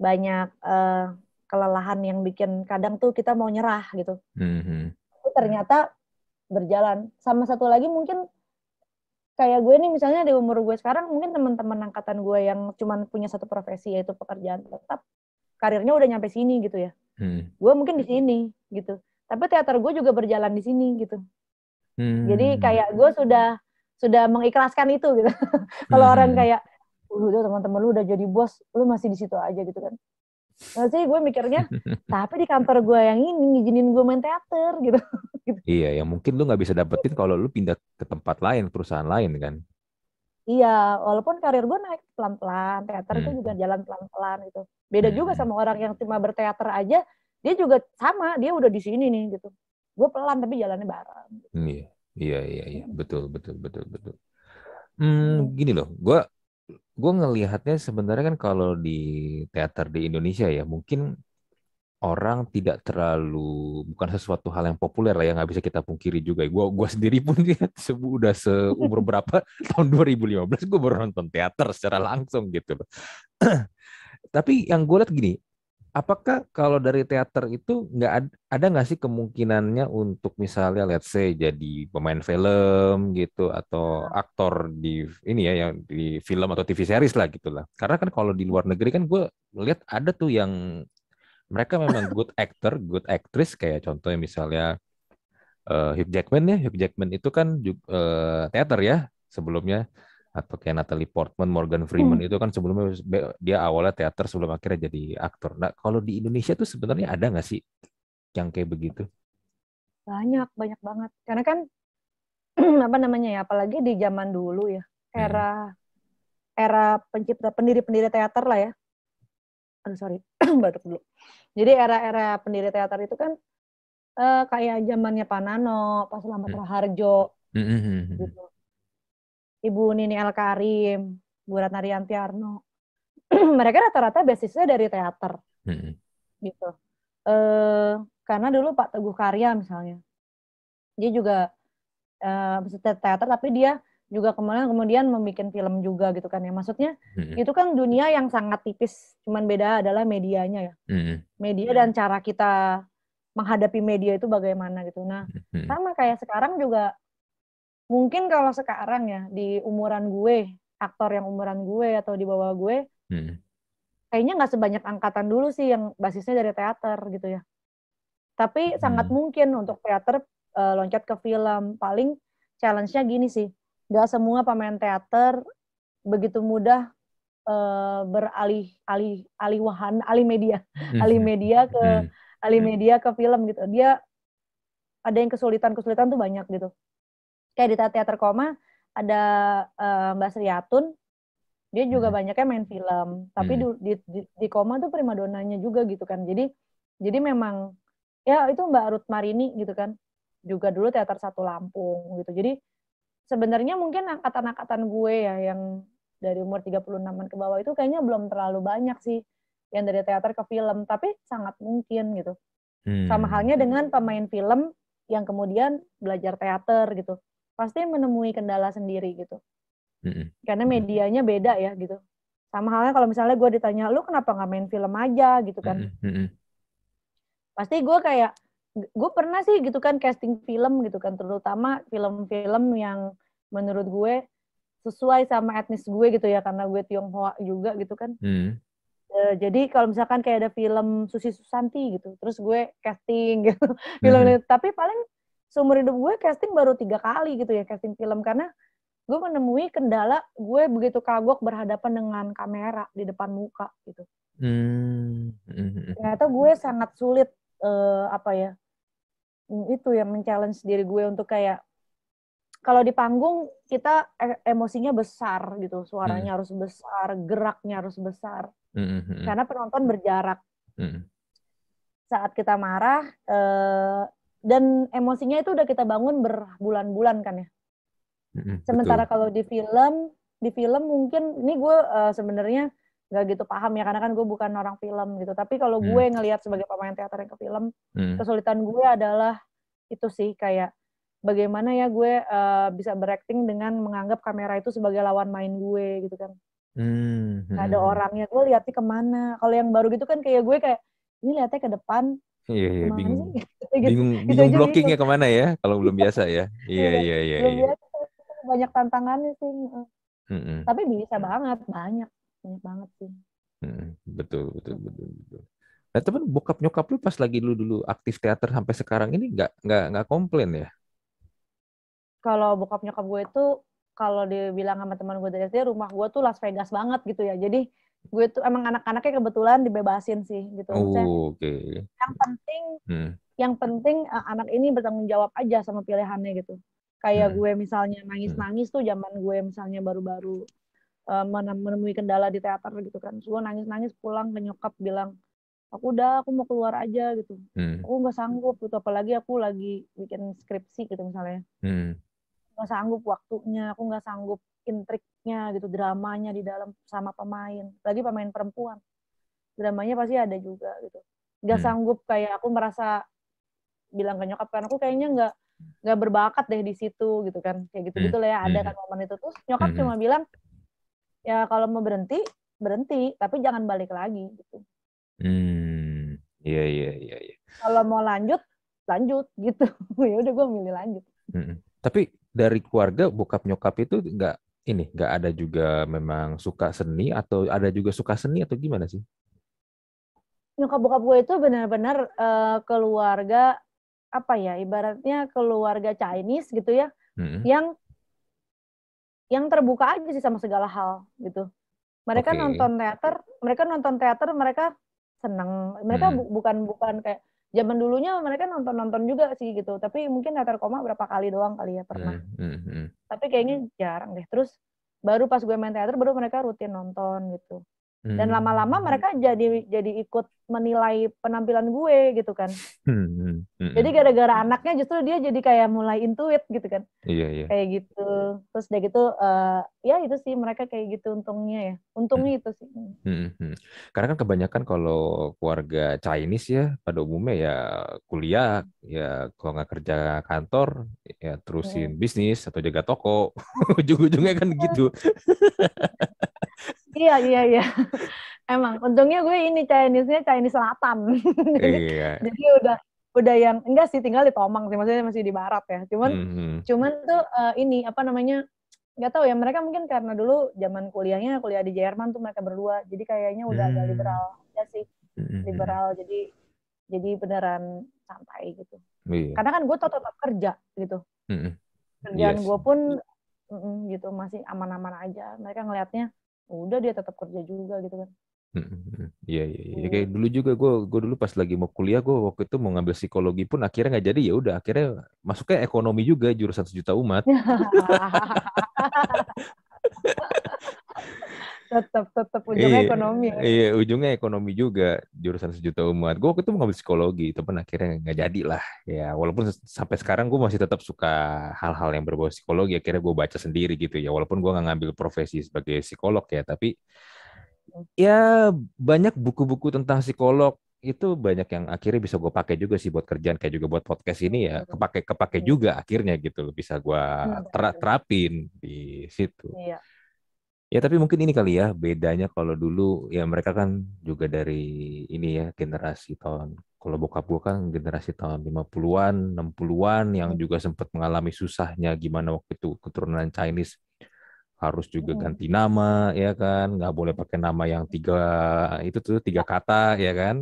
Speaker 1: banyak uh, kelelahan yang bikin kadang tuh kita mau nyerah gitu. Mm-hmm. Tapi ternyata berjalan. Sama satu lagi mungkin kayak gue nih misalnya di umur gue sekarang mungkin teman-teman angkatan gue yang cuma punya satu profesi yaitu pekerjaan tetap karirnya udah nyampe sini gitu ya. Mm. Gue mungkin di sini gitu. Tapi teater gue juga berjalan di sini gitu. Mm. Jadi kayak gue sudah sudah mengikhlaskan itu gitu. Kalau mm. orang kayak, udah teman-teman lu udah jadi bos, lu masih di situ aja gitu kan. Nah sih gue mikirnya, tapi di kantor gue yang ini ngizinin gue main teater gitu.
Speaker 2: Iya, yang mungkin lu nggak bisa dapetin kalau lu pindah ke tempat lain, perusahaan lain kan.
Speaker 1: Iya, walaupun karir gue naik pelan-pelan, teater hmm. itu juga jalan pelan-pelan gitu. Beda hmm. juga sama orang yang cuma berteater aja, dia juga sama, dia udah di sini nih gitu. Gue pelan tapi jalannya bareng.
Speaker 2: Iya, iya, iya, iya, betul, betul, betul, betul. Hmm, gini loh, gue gue ngelihatnya sebenarnya kan kalau di teater di Indonesia ya mungkin orang tidak terlalu bukan sesuatu hal yang populer lah ya nggak bisa kita pungkiri juga. Gue gua sendiri pun ya udah seumur berapa tahun 2015 gue baru nonton teater secara langsung gitu loh. Tapi yang gue lihat gini, apakah kalau dari teater itu nggak ada, ada nggak sih kemungkinannya untuk misalnya let's say jadi pemain film gitu atau aktor di ini ya yang di film atau TV series lah gitu lah. Karena kan kalau di luar negeri kan gue lihat ada tuh yang mereka memang good actor, good actress kayak contohnya misalnya uh, Hugh Jackman ya. Hugh Jackman itu kan juga, uh, teater ya sebelumnya atau kayak Natalie Portman, Morgan Freeman hmm. itu kan sebelumnya dia awalnya teater sebelum akhirnya jadi aktor. Nah kalau di Indonesia tuh sebenarnya ada nggak sih yang kayak begitu?
Speaker 1: Banyak, banyak banget. Karena kan apa namanya ya, apalagi di zaman dulu ya, era hmm. era pencipta pendiri-pendiri teater lah ya. Aduh sorry, batuk dulu. Jadi era-era pendiri teater itu kan uh, kayak zamannya Panano, Pak Selamat hmm. Raharjo, hmm. hmm, hmm gitu Ibu Nini El Karim, Bu Ratna Rianti Arno. mereka rata-rata basisnya dari teater. Hmm. Gitu. E, karena dulu Pak Teguh Karya misalnya. Dia juga e, teater tapi dia juga kemudian kemudian membuat film juga gitu kan ya. Maksudnya hmm. itu kan dunia yang sangat tipis, cuman beda adalah medianya ya. Hmm. Media dan cara kita menghadapi media itu bagaimana gitu. Nah, hmm. sama kayak sekarang juga mungkin kalau sekarang ya di umuran gue aktor yang umuran gue atau di bawah gue hmm. kayaknya nggak sebanyak angkatan dulu sih yang basisnya dari teater gitu ya tapi hmm. sangat mungkin untuk teater uh, loncat ke film paling challenge-nya gini sih nggak semua pemain teater begitu mudah uh, beralih alih alih wahan alih media hmm. alih media ke hmm. alih media ke film gitu dia ada yang kesulitan kesulitan tuh banyak gitu kayak di teater koma ada uh, Mbak Sriatun dia juga hmm. banyaknya main film. Tapi hmm. di, di, di koma tuh primadonanya juga gitu kan. Jadi jadi memang ya itu Mbak Ruth Marini gitu kan. Juga dulu teater satu Lampung gitu. Jadi sebenarnya mungkin angkatan-angkatan gue ya yang dari umur 36-an ke bawah itu kayaknya belum terlalu banyak sih yang dari teater ke film. Tapi sangat mungkin gitu. Hmm. sama halnya dengan pemain film yang kemudian belajar teater gitu pasti menemui kendala sendiri gitu. Mm-hmm. Karena medianya beda ya gitu. Sama halnya kalau misalnya gue ditanya, lu kenapa nggak main film aja gitu kan? Mm-hmm. Pasti gue kayak, gue pernah sih gitu kan casting film gitu kan, terutama film-film yang menurut gue sesuai sama etnis gue gitu ya, karena gue Tionghoa juga gitu kan. Mm. Uh, jadi kalau misalkan kayak ada film Susi Susanti gitu, terus gue casting gitu, film mm-hmm. tapi paling seumur hidup gue casting baru tiga kali gitu ya casting film karena gue menemui kendala gue begitu kagok berhadapan dengan kamera di depan muka gitu. Hmm. Ternyata gue sangat sulit uh, apa ya itu yang men-challenge diri gue untuk kayak kalau di panggung kita e emosinya besar gitu, suaranya hmm. harus besar, geraknya harus besar, hmm. karena penonton berjarak. Hmm. Saat kita marah, uh, dan emosinya itu udah kita bangun berbulan-bulan kan ya. Mm-hmm, Sementara kalau di film, di film mungkin ini gue uh, sebenarnya nggak gitu paham ya karena kan gue bukan orang film gitu. Tapi kalau mm. gue ngelihat sebagai pemain teater yang ke film, mm. kesulitan gue adalah itu sih kayak bagaimana ya gue uh, bisa berakting dengan menganggap kamera itu sebagai lawan main gue gitu kan. Mm. Gak ada orangnya, gue lihatnya ke mana. Kalau yang baru gitu kan kayak gue kayak ini lihatnya ke depan,
Speaker 2: Iya, iya bingung. Gitu, bingung, gitu bingung blockingnya bingung. ke mana ya kalau belum biasa ya. Iya, iya, iya.
Speaker 1: Iya. biasa, banyak tantangannya sih. Mm-hmm. Tapi bisa banget, banyak, banyak banget sih.
Speaker 2: Hmm, betul, betul, betul, betul. Nah, teman bokap nyokap lu pas lagi lu dulu aktif teater sampai sekarang ini nggak nggak nggak komplain ya?
Speaker 1: Kalau bokap nyokap gue itu kalau dibilang sama teman gue dari SD rumah gue tuh Las Vegas banget gitu ya. Jadi gue tuh emang anak-anaknya kebetulan dibebasin sih gitu.
Speaker 2: Oh, Oke. Okay.
Speaker 1: Yang penting, hmm. yang penting uh, anak ini bertanggung jawab aja sama pilihannya gitu. Kayak hmm. gue misalnya nangis-nangis tuh zaman gue misalnya baru-baru uh, menemui kendala di teater gitu kan. gue nangis-nangis pulang ke nyokap bilang, aku udah aku mau keluar aja gitu. Hmm. Aku nggak sanggup gitu. Apalagi aku lagi bikin skripsi gitu misalnya. Hmm. Nggak sanggup waktunya, aku nggak sanggup intriknya gitu dramanya di dalam sama pemain lagi pemain perempuan dramanya pasti ada juga gitu nggak hmm. sanggup kayak aku merasa bilang ke nyokap kan aku kayaknya nggak nggak berbakat deh di situ gitu kan kayak gitu gitu lah ya ada hmm. kan momen itu terus nyokap hmm. cuma bilang ya kalau mau berhenti berhenti tapi jangan balik lagi gitu
Speaker 2: hmm. Iya iya iya. iya.
Speaker 1: Kalau mau lanjut, lanjut gitu. ya udah gue milih lanjut.
Speaker 2: Mm-mm. Tapi dari keluarga bokap nyokap itu nggak ini nggak ada juga memang suka seni atau ada juga suka seni atau gimana sih?
Speaker 1: Nyokap bokap gue itu benar-benar uh, keluarga apa ya ibaratnya keluarga Chinese gitu ya
Speaker 2: Mm-mm.
Speaker 1: yang yang terbuka aja sih sama segala hal gitu. Mereka
Speaker 2: Oke.
Speaker 1: nonton teater, mereka nonton teater, mereka seneng. Mereka
Speaker 2: Hmm.
Speaker 1: bu- bukan bukan kayak zaman dulunya mereka nonton nonton juga sih gitu. Tapi mungkin teater koma berapa kali doang kali ya pernah.
Speaker 2: Hmm, hmm, hmm.
Speaker 1: Tapi kayaknya jarang deh. Terus baru pas gue main teater baru mereka rutin nonton gitu. Dan
Speaker 2: Hmm.
Speaker 1: lama-lama mereka jadi jadi ikut menilai penampilan gue gitu kan.
Speaker 2: Hmm, hmm, hmm,
Speaker 1: Jadi
Speaker 2: hmm.
Speaker 1: gara-gara anaknya justru dia jadi kayak mulai intuit gitu kan
Speaker 2: Iya iya.
Speaker 1: kayak gitu terus udah gitu eh, ya itu sih mereka kayak gitu untungnya ya untungnya itu sih
Speaker 2: Hmm, hmm. Karena kan kebanyakan kalau keluarga Chinese ya pada umumnya ya kuliah ya kalau nggak kerja kantor ya terusin bisnis atau jaga toko ujung-ujungnya kan gitu.
Speaker 1: Iya iya iya emang untungnya gue ini Chinese-nya Chinese Selatan jadi,
Speaker 2: Iya.
Speaker 1: jadi udah udah yang enggak sih tinggal di Tomang sih maksudnya masih di barat ya cuman
Speaker 2: Hmm, hmm.
Speaker 1: cuman tuh eh, ini apa namanya nggak tahu ya mereka mungkin karena dulu zaman kuliahnya kuliah di Jerman tuh mereka berdua jadi kayaknya udah agak
Speaker 2: Hmm.
Speaker 1: liberal ya sih
Speaker 2: hmm.
Speaker 1: liberal jadi jadi beneran santai gitu
Speaker 2: Iya.
Speaker 1: karena kan gue tetap tetap kerja gitu
Speaker 2: hmm.
Speaker 1: kerjaan
Speaker 2: Yes.
Speaker 1: gue pun mm, gitu masih aman-aman aja mereka ngelihatnya udah dia tetap kerja juga gitu kan
Speaker 2: Hmm, hmm, hmm. Iya iya iya.
Speaker 1: Iya.
Speaker 2: Kayak dulu juga gue gue dulu pas lagi mau kuliah gue waktu itu mau ngambil psikologi pun akhirnya nggak jadi ya udah akhirnya masuknya ekonomi juga jurusan sejuta umat.
Speaker 1: tetap tetap ujungnya
Speaker 2: Iya,
Speaker 1: ekonomi ya.
Speaker 2: Iya, ujungnya ekonomi juga jurusan sejuta umat. Gue waktu itu mau ngambil psikologi, tapi akhirnya nggak jadi lah. Ya, walaupun sampai sekarang gue masih tetap suka hal-hal yang berbau psikologi. Akhirnya gue baca sendiri gitu ya. Walaupun gue nggak ngambil profesi sebagai psikolog ya, tapi ya banyak buku-buku tentang psikolog itu banyak yang akhirnya bisa gue pakai juga sih buat kerjaan kayak juga buat podcast ini ya kepake kepake
Speaker 1: Hmm.
Speaker 2: juga akhirnya gitu loh bisa gue
Speaker 1: Benar,
Speaker 2: ter- terapin di situ.
Speaker 1: iya
Speaker 2: Ya tapi mungkin ini kali ya bedanya kalau dulu ya mereka kan juga dari ini ya generasi tahun kalau bokap gua kan generasi tahun 50-an, 60-an yang
Speaker 1: Hmm.
Speaker 2: juga sempat mengalami susahnya gimana waktu itu keturunan Chinese harus juga
Speaker 1: Hmm.
Speaker 2: ganti nama ya kan nggak boleh pakai nama yang tiga itu tuh tiga kata ya kan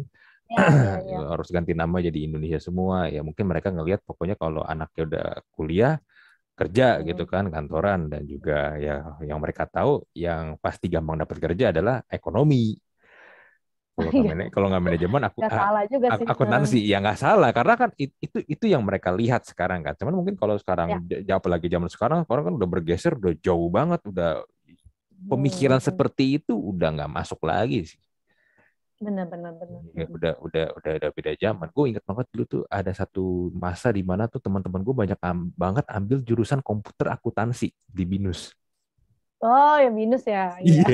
Speaker 1: iya iya iya
Speaker 2: harus ganti nama jadi Indonesia semua ya mungkin mereka ngelihat pokoknya kalau anaknya udah kuliah kerja
Speaker 1: Hmm.
Speaker 2: gitu kan kantoran dan juga ya yang mereka tahu yang pasti gampang dapat kerja adalah ekonomi kalau nggak
Speaker 1: Iya.
Speaker 2: kalau nggak manajemen aku
Speaker 1: nggak
Speaker 2: ah,
Speaker 1: salah juga
Speaker 2: ak-
Speaker 1: sih
Speaker 2: akuntansi ya nggak salah karena kan it- itu itu yang mereka lihat sekarang kan cuman mungkin kalau
Speaker 1: Ya.
Speaker 2: sekarang j- jawab lagi zaman sekarang orang kan udah bergeser udah jauh banget udah pemikiran
Speaker 1: Hmm.
Speaker 2: seperti itu udah nggak masuk lagi sih
Speaker 1: benar benar benar
Speaker 2: Ya, udah udah udah udah beda zaman. Gue ingat banget dulu tuh ada satu masa di mana tuh teman-teman gue banyak am- banget ambil jurusan komputer akuntansi di BINUS.
Speaker 1: oh ya minus ya iya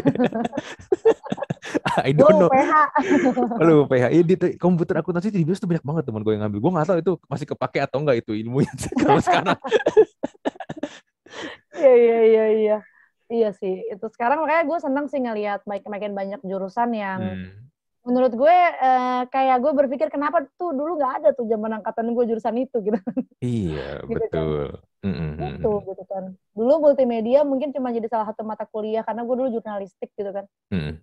Speaker 2: I don't know.
Speaker 1: UPH
Speaker 2: Lalu PH, iya, di komputer akuntansi di BINUS tuh banyak banget teman gue yang ngambil. Gue nggak tahu itu masih kepake atau enggak itu ilmunya kalau sekarang.
Speaker 1: iya iya iya iya iya sih itu sekarang makanya gue seneng sih ngelihat baik makin banyak jurusan yang
Speaker 2: Hmm.
Speaker 1: Menurut gue eh, kayak gue berpikir kenapa tuh dulu nggak ada tuh zaman angkatan gue jurusan itu gitu
Speaker 2: Iya,
Speaker 1: Gitu kan.
Speaker 2: betul. Mm-mm.
Speaker 1: gitu gitu kan dulu multimedia mungkin cuma jadi salah satu mata kuliah karena gue dulu jurnalistik gitu kan
Speaker 2: Mm-mm.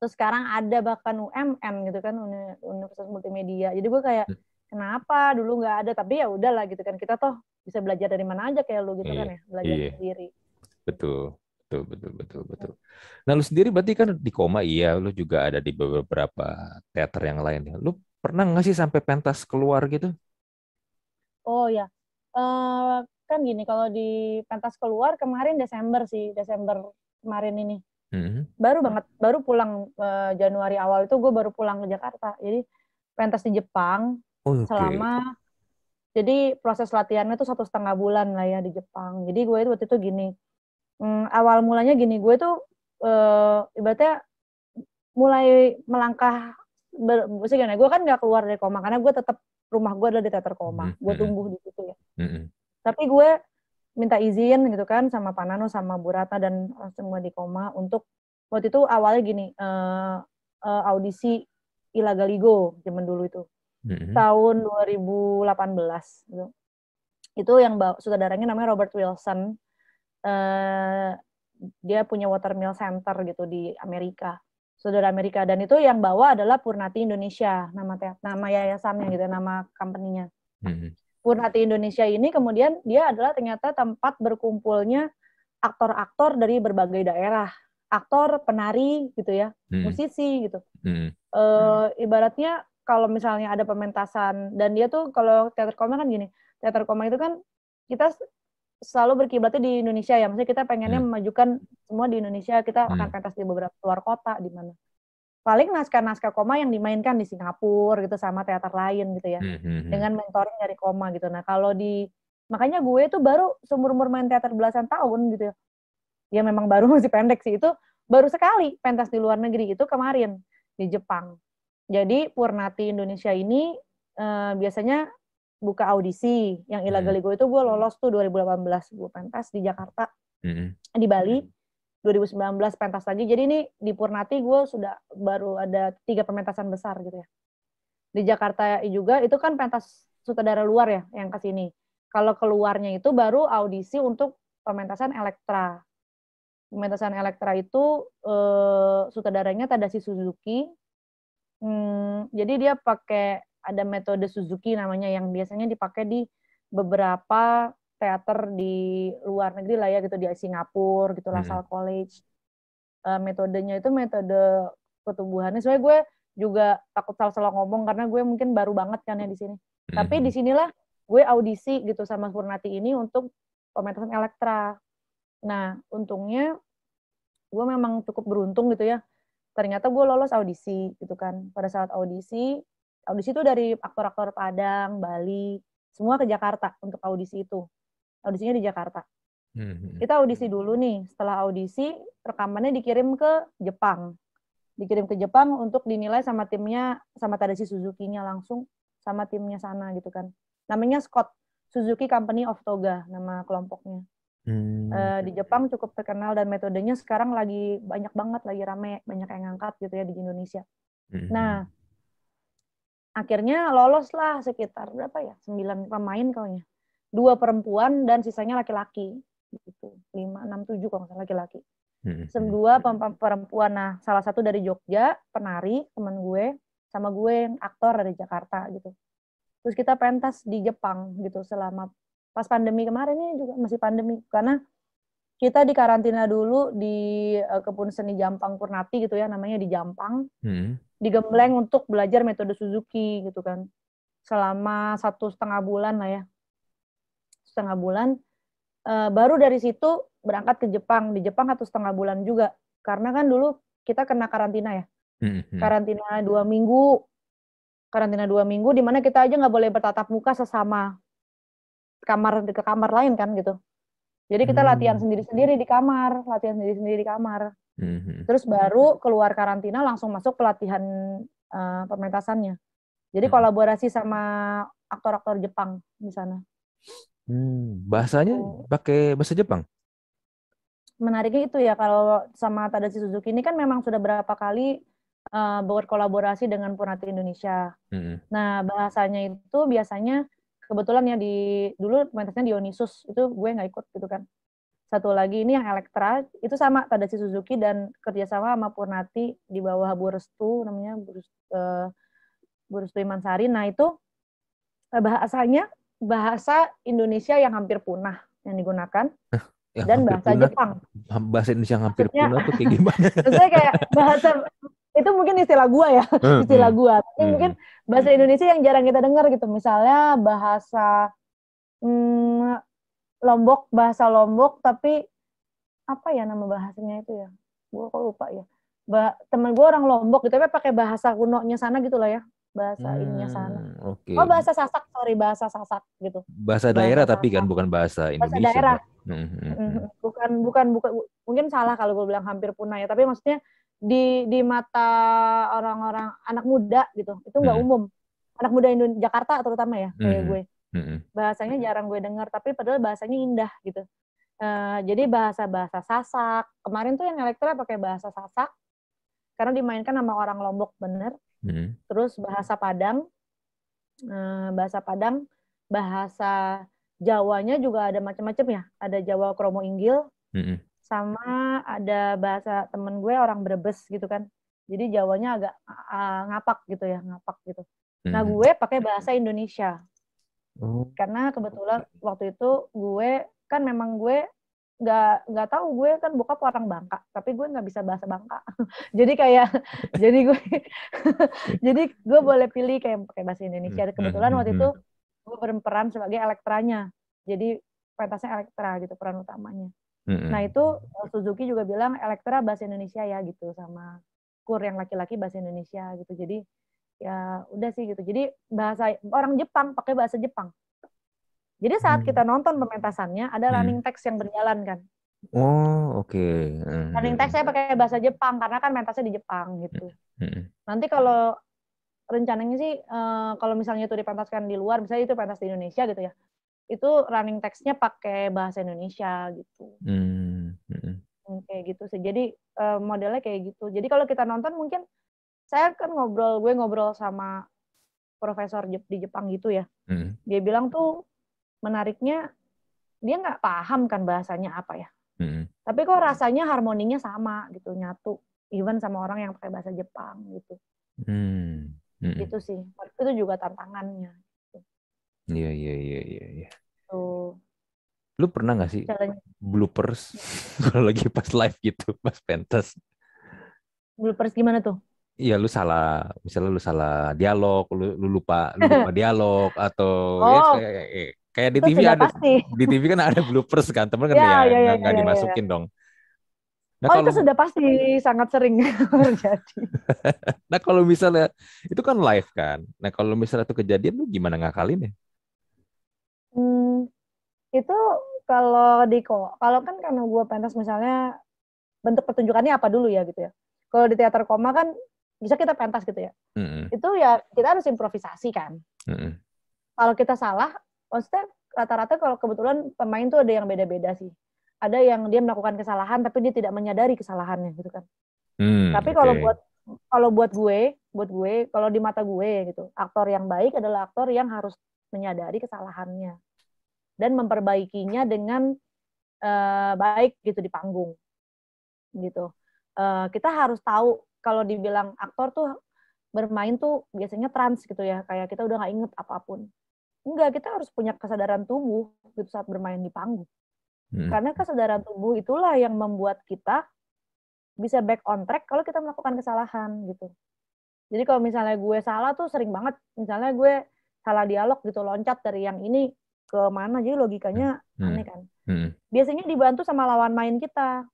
Speaker 1: terus sekarang ada bahkan UMN gitu kan Uni- Universitas Multimedia jadi gue kayak
Speaker 2: Hmm.
Speaker 1: kenapa dulu nggak ada tapi ya udahlah gitu kan kita toh bisa belajar dari mana aja kayak lu gitu kan ya belajar
Speaker 2: iya.
Speaker 1: sendiri
Speaker 2: Betul, betul, betul, betul, betul. Nah, lu sendiri berarti kan di koma, iya, lu juga ada di beberapa teater yang lain ya. Lu pernah nggak sih sampai pentas keluar gitu?
Speaker 1: oh ya Eh, kan gini kalau di pentas keluar kemarin Desember sih Desember kemarin ini
Speaker 2: Mhm.
Speaker 1: baru banget baru pulang eh, Januari awal itu gue baru pulang ke Jakarta jadi pentas di Jepang
Speaker 2: Oh, Oke.
Speaker 1: selama jadi proses latihannya tuh satu setengah bulan lah ya di Jepang jadi gue itu waktu itu gini mm, awal mulanya gini gue tuh eh, ibaratnya mulai melangkah ber, gimana, gue kan nggak keluar dari koma karena gue tetap rumah gue adalah di teater koma
Speaker 2: Mhm,
Speaker 1: gue tumbuh di situ ya
Speaker 2: Mhm.
Speaker 1: tapi gue minta izin gitu kan sama Pak Nano sama Bu Ratna dan semua di koma untuk waktu itu awalnya gini eh, eh, audisi Ilagaligo zaman dulu itu. Mm-hmm. Tahun 2018 gitu. Itu yang sutradaranya namanya Robert Wilson. Uh, dia punya watermill center gitu di Amerika saudara Amerika dan itu yang bawa adalah Purnati Indonesia nama nama yayasannya gitu nama company-nya hmm. Purnati Indonesia ini kemudian dia adalah ternyata tempat berkumpulnya aktor-aktor dari berbagai daerah aktor penari gitu ya hmm. musisi gitu hmm. E, ibaratnya kalau misalnya ada pementasan dan dia tuh kalau teater koma kan gini teater koma itu kan kita selalu berkiblatnya di Indonesia ya. Maksudnya kita pengennya hmm. memajukan semua di Indonesia. Kita hmm. akan pentas di beberapa luar kota di mana. Paling naskah-naskah koma yang dimainkan di Singapura gitu sama teater lain gitu ya. Hmm. hmm, hmm. Dengan mentoring dari koma gitu. Nah, kalau di makanya gue tuh baru seumur-umur main teater belasan tahun gitu ya. Ya memang baru masih pendek sih itu baru sekali pentas di luar negeri itu kemarin di Jepang. Jadi Purnati Indonesia ini eh, biasanya buka audisi yang hmm. itu gue lolos tuh 2018 gue pentas di Jakarta. Hmm. di Bali 2019 pentas lagi. Jadi ini di Purnati gue sudah baru ada tiga pementasan besar gitu ya. Di Jakarta juga itu kan pentas sutradara luar ya yang ke sini. Kalau keluarnya itu baru audisi untuk pementasan Elektra. Pementasan Elektra itu eh, sutradaranya Tadashi Suzuki. Hmm, jadi dia pakai ada metode Suzuki namanya yang biasanya dipakai di beberapa teater di luar negeri lah ya gitu di Singapura gitu lah hmm. College. Uh, metodenya itu metode pertumbuhannya. Sebenarnya gue juga takut salah-salah ngomong karena gue mungkin baru banget kan ya di sini. Hmm. tapi di sinilah gue audisi gitu sama Purnati ini untuk pementasan Elektra. Nah untungnya gue memang cukup beruntung gitu ya. Ternyata gue lolos audisi gitu kan. Pada saat audisi audisi itu dari aktor-aktor Padang, Bali, semua ke Jakarta untuk audisi itu. Audisinya di Jakarta. Hmm. Kita audisi dulu nih. Setelah audisi, rekamannya dikirim ke Jepang. Dikirim ke Jepang untuk dinilai sama timnya, sama Tadashi Suzuki-nya langsung, sama timnya sana gitu kan. Namanya Scott Suzuki Company of Toga, nama kelompoknya. Hmm. Uh, di Jepang cukup terkenal dan metodenya sekarang lagi banyak banget, lagi rame, banyak yang ngangkat gitu ya di Indonesia. Hmm. Nah, akhirnya lolos lah sekitar berapa ya? Sembilan pemain kayaknya dua perempuan dan sisanya laki-laki gitu. Lima enam tujuh kalau nggak laki-laki. Hmm, hmm. dua perempuan. Nah salah satu dari Jogja penari teman gue sama gue yang aktor dari Jakarta gitu. Terus kita pentas di Jepang gitu selama pas pandemi kemarin ini juga masih pandemi. Karena kita di karantina dulu di uh, kebun seni Jampang Purnati gitu ya namanya di Jampang. Hmm. di Gembleng untuk belajar metode Suzuki gitu kan. Selama satu setengah bulan lah ya. Setengah bulan. Uh, baru dari situ berangkat ke Jepang. Di Jepang satu setengah bulan juga. Karena kan dulu kita kena karantina ya. Hmm. karantina dua minggu. Karantina dua minggu di mana kita aja nggak boleh bertatap muka sesama kamar ke kamar lain kan gitu jadi kita latihan hmm. sendiri-sendiri di kamar, latihan sendiri-sendiri di kamar. Hmm. Terus baru keluar karantina langsung masuk pelatihan uh, pementasannya. Jadi hmm. kolaborasi sama aktor-aktor Jepang di sana.
Speaker 2: Hmm, bahasanya oh. pakai bahasa Jepang?
Speaker 1: Menariknya itu ya kalau sama Tadashi Suzuki ini kan memang sudah berapa kali uh, berkolaborasi dengan Purnati Indonesia. Hmm. Nah bahasanya itu biasanya kebetulan ya di dulu pentasnya Dionysus itu gue nggak ikut gitu kan. Satu lagi ini yang Elektra itu sama Tadashi Suzuki dan kerjasama sama Purnati di bawah Bu Restu namanya Bu Restu, uh, Bu Restu Imansari. Nah itu eh, bahasanya bahasa Indonesia yang hampir punah yang digunakan yang dan bahasa punah, Jepang.
Speaker 2: Bahasa Indonesia yang hampir Maksudnya, punah tuh kayak gimana?
Speaker 1: Maksudnya kayak bahasa itu mungkin istilah gua ya, hmm, istilah hmm. gua. Tapi hmm. mungkin bahasa Indonesia yang jarang kita dengar gitu. Misalnya bahasa hmm, Lombok, bahasa Lombok, tapi apa ya nama bahasanya itu ya? Gua kok lupa ya. Ba teman gua orang Lombok gitu, tapi pakai bahasa kuno-nya sana gitu lah ya. Bahasa hmm, ininya sana. Okay. Oh bahasa Sasak, sorry bahasa Sasak gitu.
Speaker 2: Bahasa daerah bahasa tapi kan bukan bahasa Indonesia. Bahasa daerah.
Speaker 1: Hmm, hmm, hmm. Bukan bukan bukan mungkin salah kalau gue bilang hampir punah ya, tapi maksudnya di di mata orang-orang anak muda gitu itu nggak hmm. umum anak muda Indonesia Jakarta terutama ya kayak hmm. gue hmm. bahasanya jarang gue dengar tapi padahal bahasanya indah gitu uh, jadi bahasa bahasa Sasak kemarin tuh yang Elektra pakai bahasa Sasak karena dimainkan sama orang Lombok bener.
Speaker 2: Hmm.
Speaker 1: Terus bahasa Padang, eh, bahasa Padang, bahasa Jawanya juga ada macam-macam ya. Ada Jawa Kromo Inggil,
Speaker 2: Hmm.
Speaker 1: Sama ada bahasa temen gue orang Brebes gitu kan. Jadi Jawanya agak uh, ngapak gitu ya, ngapak gitu. Nah
Speaker 2: Hmm.
Speaker 1: gue pakai bahasa Indonesia
Speaker 2: Oh.
Speaker 1: karena kebetulan waktu itu gue kan memang gue nggak nggak tahu gue kan bokap orang Bangka tapi gue nggak bisa bahasa Bangka jadi kayak jadi gue jadi gue boleh pilih kayak pakai bahasa Indonesia
Speaker 2: Hmm,
Speaker 1: kebetulan
Speaker 2: hmm,
Speaker 1: waktu
Speaker 2: hmm,
Speaker 1: itu gue berperan sebagai elektranya jadi pentasnya elektra gitu peran utamanya
Speaker 2: Hmm.
Speaker 1: nah itu Suzuki juga bilang elektra bahasa Indonesia ya gitu sama kur yang laki-laki bahasa Indonesia gitu jadi ya udah sih gitu jadi bahasa orang Jepang pakai bahasa Jepang jadi saat
Speaker 2: Hmm.
Speaker 1: kita nonton pementasannya ada
Speaker 2: Hmm.
Speaker 1: running text yang berjalan kan
Speaker 2: Oh, oke. Hmm.
Speaker 1: running text saya pakai bahasa Jepang karena kan pentasnya di Jepang gitu
Speaker 2: Hmm.
Speaker 1: nanti kalau rencananya sih eh, kalau misalnya itu dipentaskan di luar misalnya itu pentas di Indonesia gitu ya itu running text-nya pakai bahasa Indonesia gitu
Speaker 2: Hmm. Hmm.
Speaker 1: Hmm, kayak gitu sih. Jadi eh, modelnya kayak gitu. Jadi kalau kita nonton mungkin saya kan ngobrol, gue ngobrol sama profesor di Jepang gitu ya.
Speaker 2: Hmm.
Speaker 1: Dia bilang tuh menariknya dia nggak paham kan bahasanya apa ya.
Speaker 2: Hmm.
Speaker 1: Tapi kok rasanya harmoninya sama gitu, nyatu. Even sama orang yang pakai bahasa Jepang gitu.
Speaker 2: Hmm. Hmm.
Speaker 1: Gitu sih. Itu juga tantangannya.
Speaker 2: Iya, iya, iya, iya, iya.
Speaker 1: Tuh.
Speaker 2: Lu pernah nggak sih
Speaker 1: Challenge
Speaker 2: bloopers kalau lagi pas live gitu, pas pentas?
Speaker 1: bloopers gimana tuh?
Speaker 2: Iya, lu salah, misalnya lu salah dialog, lu, lu lupa, lu lupa dialog atau ya
Speaker 1: Oh.
Speaker 2: kayak, eh, kayak di
Speaker 1: Itu
Speaker 2: TV ada,
Speaker 1: pasti.
Speaker 2: di TV kan ada bloopers kan, temen kan
Speaker 1: Ya,
Speaker 2: ya,
Speaker 1: ya, ya,
Speaker 2: nggak
Speaker 1: ya, ya, ya.
Speaker 2: dimasukin dong. Nah
Speaker 1: oh
Speaker 2: kalau,
Speaker 1: itu sudah pasti sangat sering terjadi.
Speaker 2: nah kalau misalnya itu kan live kan, nah kalau misalnya itu kejadian, lu gimana ngakalinnya?
Speaker 1: Itu kalau di kalau kan karena gue pentas misalnya bentuk pertunjukannya apa dulu ya gitu ya. Kalau di teater koma kan bisa kita pentas gitu ya.
Speaker 2: Mm-mm,
Speaker 1: Itu ya kita harus improvisasi kan.
Speaker 2: mm-mm,
Speaker 1: Kalau kita salah, maksudnya rata-rata kalau kebetulan pemain tuh ada yang beda-beda sih. Ada yang dia melakukan kesalahan tapi dia tidak menyadari kesalahannya gitu kan.
Speaker 2: Hmm,
Speaker 1: Tapi kalau
Speaker 2: oke.
Speaker 1: buat kalau buat gue, buat gue, kalau di mata gue gitu, aktor yang baik adalah aktor yang harus menyadari kesalahannya dan memperbaikinya dengan eh, baik gitu di panggung, gitu. Eh, kita harus tahu kalau dibilang aktor tuh bermain tuh biasanya trans gitu ya, kayak kita udah nggak inget apa pun. Enggak, kita harus punya kesadaran tubuh gitu saat bermain di panggung.
Speaker 2: Mm,
Speaker 1: Karena kesadaran tubuh itulah yang membuat kita bisa back on track kalau kita melakukan kesalahan gitu. Jadi kalau misalnya gue salah tuh sering banget, misalnya gue salah dialog gitu, loncat dari yang ini ke mana, jadi logikanya
Speaker 2: Hmm.
Speaker 1: aneh kan.
Speaker 2: mm,
Speaker 1: Biasanya dibantu sama lawan main kita.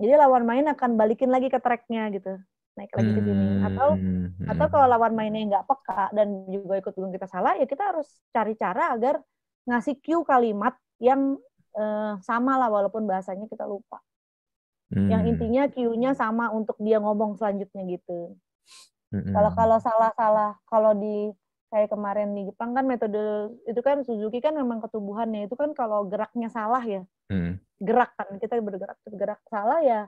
Speaker 1: Jadi lawan main akan balikin lagi ke tracknya gitu, naik lagi ke sini. Atau
Speaker 2: mm,
Speaker 1: atau kalau lawan mainnya nggak peka dan juga ikut bingung kita salah, ya kita harus cari cara agar ngasih cue kalimat yang eh, sama lah walaupun bahasanya kita lupa. Yang
Speaker 2: Hmm,
Speaker 1: intinya cue-nya sama untuk dia ngomong selanjutnya gitu. Kalau
Speaker 2: mm.
Speaker 1: kalau salah-salah, kalau di kayak kemarin di Jepang kan metode itu kan Suzuki kan memang ketubuhannya itu kan kalau geraknya salah ya
Speaker 2: Mm,
Speaker 1: gerak kan kita bergerak bergerak salah ya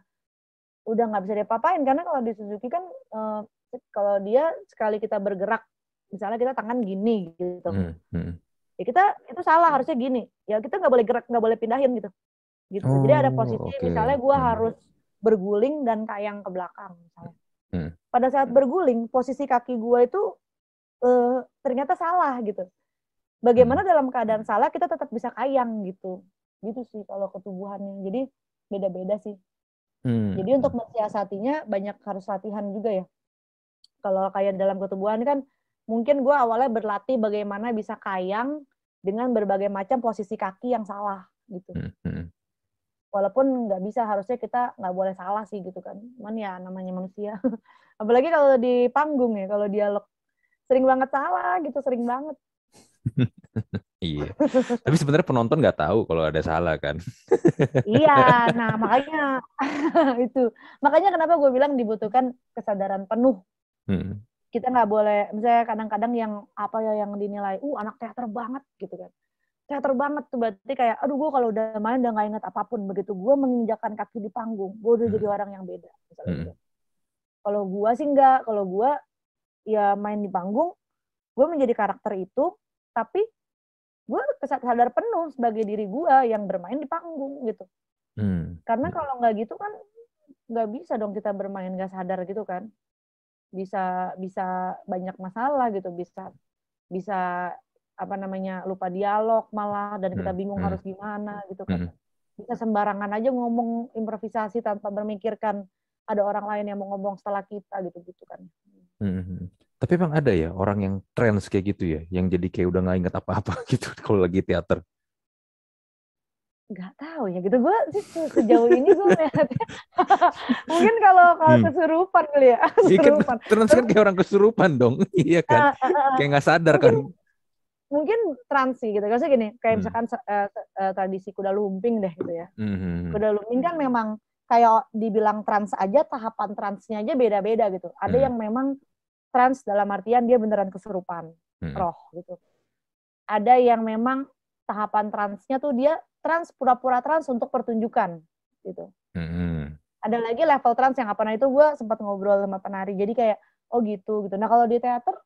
Speaker 1: udah nggak bisa diapa-apain karena kalau di Suzuki kan eh, kalau dia sekali kita bergerak misalnya kita tangan gini gitu
Speaker 2: mm, mm.
Speaker 1: ya kita itu salah harusnya gini ya kita nggak boleh gerak nggak boleh pindahin gitu gitu jadi ada
Speaker 2: Oh,
Speaker 1: posisi
Speaker 2: oke.
Speaker 1: misalnya gua
Speaker 2: Hmm.
Speaker 1: harus berguling dan kayang ke belakang misalnya
Speaker 2: Hmm.
Speaker 1: pada saat berguling posisi kaki gua itu eh, ternyata salah gitu bagaimana
Speaker 2: Hmm.
Speaker 1: dalam keadaan salah kita tetap bisa kayang gitu gitu sih kalau ketubuhannya jadi beda-beda sih
Speaker 2: Hmm,
Speaker 1: jadi untuk mensiasatinya banyak harus latihan juga ya. Kalau kayak dalam ketubuhan kan mungkin gue awalnya berlatih bagaimana bisa kayang dengan berbagai macam posisi kaki yang salah gitu.
Speaker 2: mm, mm.
Speaker 1: Walaupun nggak bisa harusnya kita nggak boleh salah sih gitu kan. Cuman ya namanya manusia. Apalagi kalau di panggung ya, kalau dialog sering banget salah gitu, sering banget.
Speaker 2: Iya. Tapi sebenarnya penonton nggak tahu kalau ada salah kan.
Speaker 1: iya, nah makanya itu. Makanya kenapa gue bilang dibutuhkan kesadaran penuh
Speaker 2: Hmm,
Speaker 1: kita nggak boleh misalnya kadang-kadang yang apa ya yang dinilai uh anak teater banget gitu kan teater banget tuh berarti kayak aduh gue kalau udah main udah nggak inget apa pun begitu gue menginjakan kaki di panggung gue udah
Speaker 2: Hmm.
Speaker 1: jadi orang yang beda misalnya
Speaker 2: Hmm.
Speaker 1: gitu. Kalau gue sih enggak. Kalau gue ya main di panggung, gue menjadi karakter itu, tapi gue sadar penuh sebagai diri gue yang bermain di panggung gitu. Hmm. Karena kalau nggak gitu kan nggak bisa dong kita bermain nggak sadar gitu kan. Bisa bisa banyak masalah gitu, bisa bisa apa namanya lupa dialog malah dan kita hmm, bingung hmm. harus gimana gitu kan. Hmm. Bisa sembarangan aja ngomong improvisasi tanpa bermikirkan ada orang lain yang mau ngomong setelah kita gitu gitu kan.
Speaker 2: Hmm. hmm tapi emang ada ya orang yang trends kayak gitu ya, yang jadi kayak udah nggak inget apa-apa gitu kalau lagi teater.
Speaker 1: Gak tahu ya gitu gue sih sejauh ini gue melihatnya mungkin kalau kalau hmm. kesurupan kali ya
Speaker 2: iya kan kesurupan. Kan, trans kan kayak orang kesurupan dong iya kan uh, uh, uh, kayak nggak sadar mungkin, kan
Speaker 1: mungkin transi gitu Kayak gini kayak hmm. misalkan uh, uh, tradisi kuda lumping deh gitu ya hmm. hmm, hmm. kuda lumping kan memang kayak dibilang trans aja tahapan transnya aja beda-beda gitu ada hmm. yang memang trans dalam artian dia beneran kesurupan hmm. roh gitu. Ada yang memang tahapan transnya tuh dia trans pura-pura trans untuk pertunjukan gitu. Hmm. Ada lagi level trans yang apa nah itu gue sempat ngobrol sama penari. Jadi kayak oh gitu gitu. Nah kalau di teater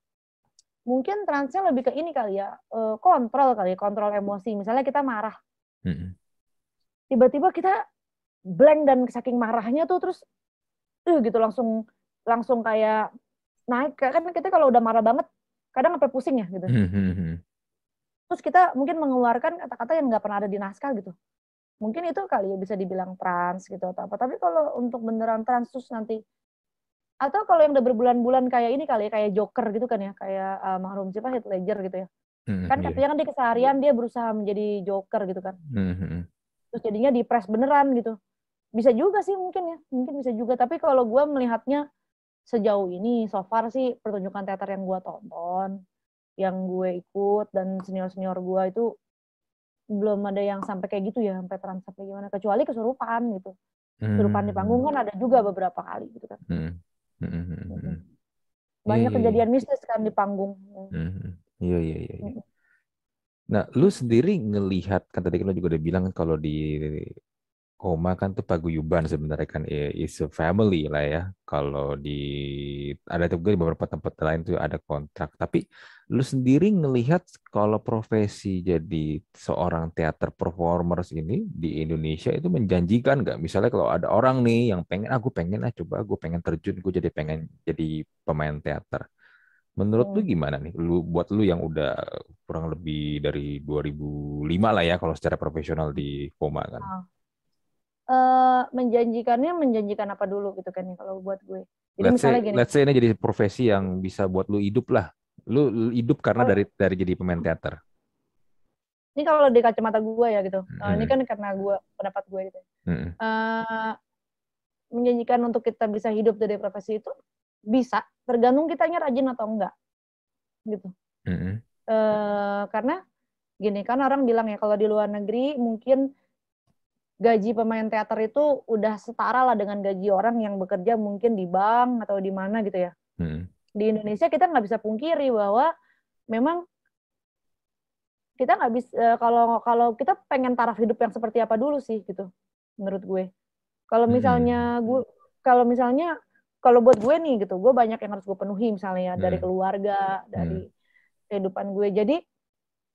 Speaker 1: mungkin transnya lebih ke ini kali ya uh, kontrol kali ya, kontrol emosi. Misalnya kita marah, hmm. tiba-tiba kita blank dan saking marahnya tuh terus uh, gitu langsung langsung kayak naik. Kan kita kalau udah marah banget kadang sampai pusing ya gitu. Hmm, hmm, hmm. terus kita mungkin mengeluarkan kata-kata yang nggak pernah ada di naskah gitu. Mungkin itu kali ya bisa dibilang trans gitu atau apa. Tapi kalau untuk beneran trans terus nanti atau kalau yang udah berbulan-bulan kayak ini kali ya kayak Joker gitu kan ya kayak uh, mahrum siapa Heath Ledger gitu ya. Kan iya. katanya kan di keseharian dia berusaha menjadi Joker gitu kan. Terus jadinya di press beneran gitu bisa juga sih mungkin ya mungkin bisa juga tapi kalau gue melihatnya sejauh ini so far sih pertunjukan teater yang gue tonton yang gue ikut dan senior senior gue itu belum ada yang sampai kayak gitu ya sampai trans sampai gimana kecuali kesurupan gitu kesurupan hmm. di panggung kan ada juga beberapa kali gitu kan hmm. Hmm. hmm, hmm, hmm. banyak yeah, kejadian yeah. mistis kan di panggung
Speaker 2: iya iya iya, iya. nah lu sendiri ngelihat kan tadi kan lu juga udah bilang kan kalau di Koma kan tuh paguyuban sebenarnya kan is a family lah ya. Kalau di ada juga di beberapa tempat lain tuh ada kontrak. Tapi lu sendiri ngelihat kalau profesi jadi seorang teater performers ini di Indonesia itu menjanjikan nggak? Misalnya kalau ada orang nih yang pengen, aku ah, pengen ah coba, gue pengen terjun, gue jadi pengen jadi pemain teater. Menurut hmm. lu gimana nih? Lu buat lu yang udah kurang lebih dari 2005 lah ya kalau secara profesional di Koma kan.
Speaker 1: Uh, menjanjikannya menjanjikan apa dulu gitu kan ya kalau buat gue.
Speaker 2: Jadi let's misalnya say, gini. Let's say ini jadi profesi yang bisa buat lu hidup lah. Lu, lu hidup karena oh. dari dari jadi pemain teater.
Speaker 1: Ini kalau di kacamata gue ya gitu. Hmm. Uh, ini kan karena gue pendapat gue gitu. Hmm. Uh, menjanjikan untuk kita bisa hidup dari profesi itu bisa tergantung kitanya rajin atau enggak gitu. Hmm. Uh, karena gini kan orang bilang ya kalau di luar negeri mungkin gaji pemain teater itu udah setara lah dengan gaji orang yang bekerja mungkin di bank atau di mana gitu ya. Hmm. Di Indonesia kita nggak bisa pungkiri bahwa memang kita nggak bisa eh, kalau kalau kita pengen taraf hidup yang seperti apa dulu sih gitu menurut gue. Kalau hmm. misalnya hmm. gue kalau misalnya kalau buat gue nih gitu, gue banyak yang harus gue penuhi misalnya hmm. dari keluarga, dari hmm. kehidupan gue. Jadi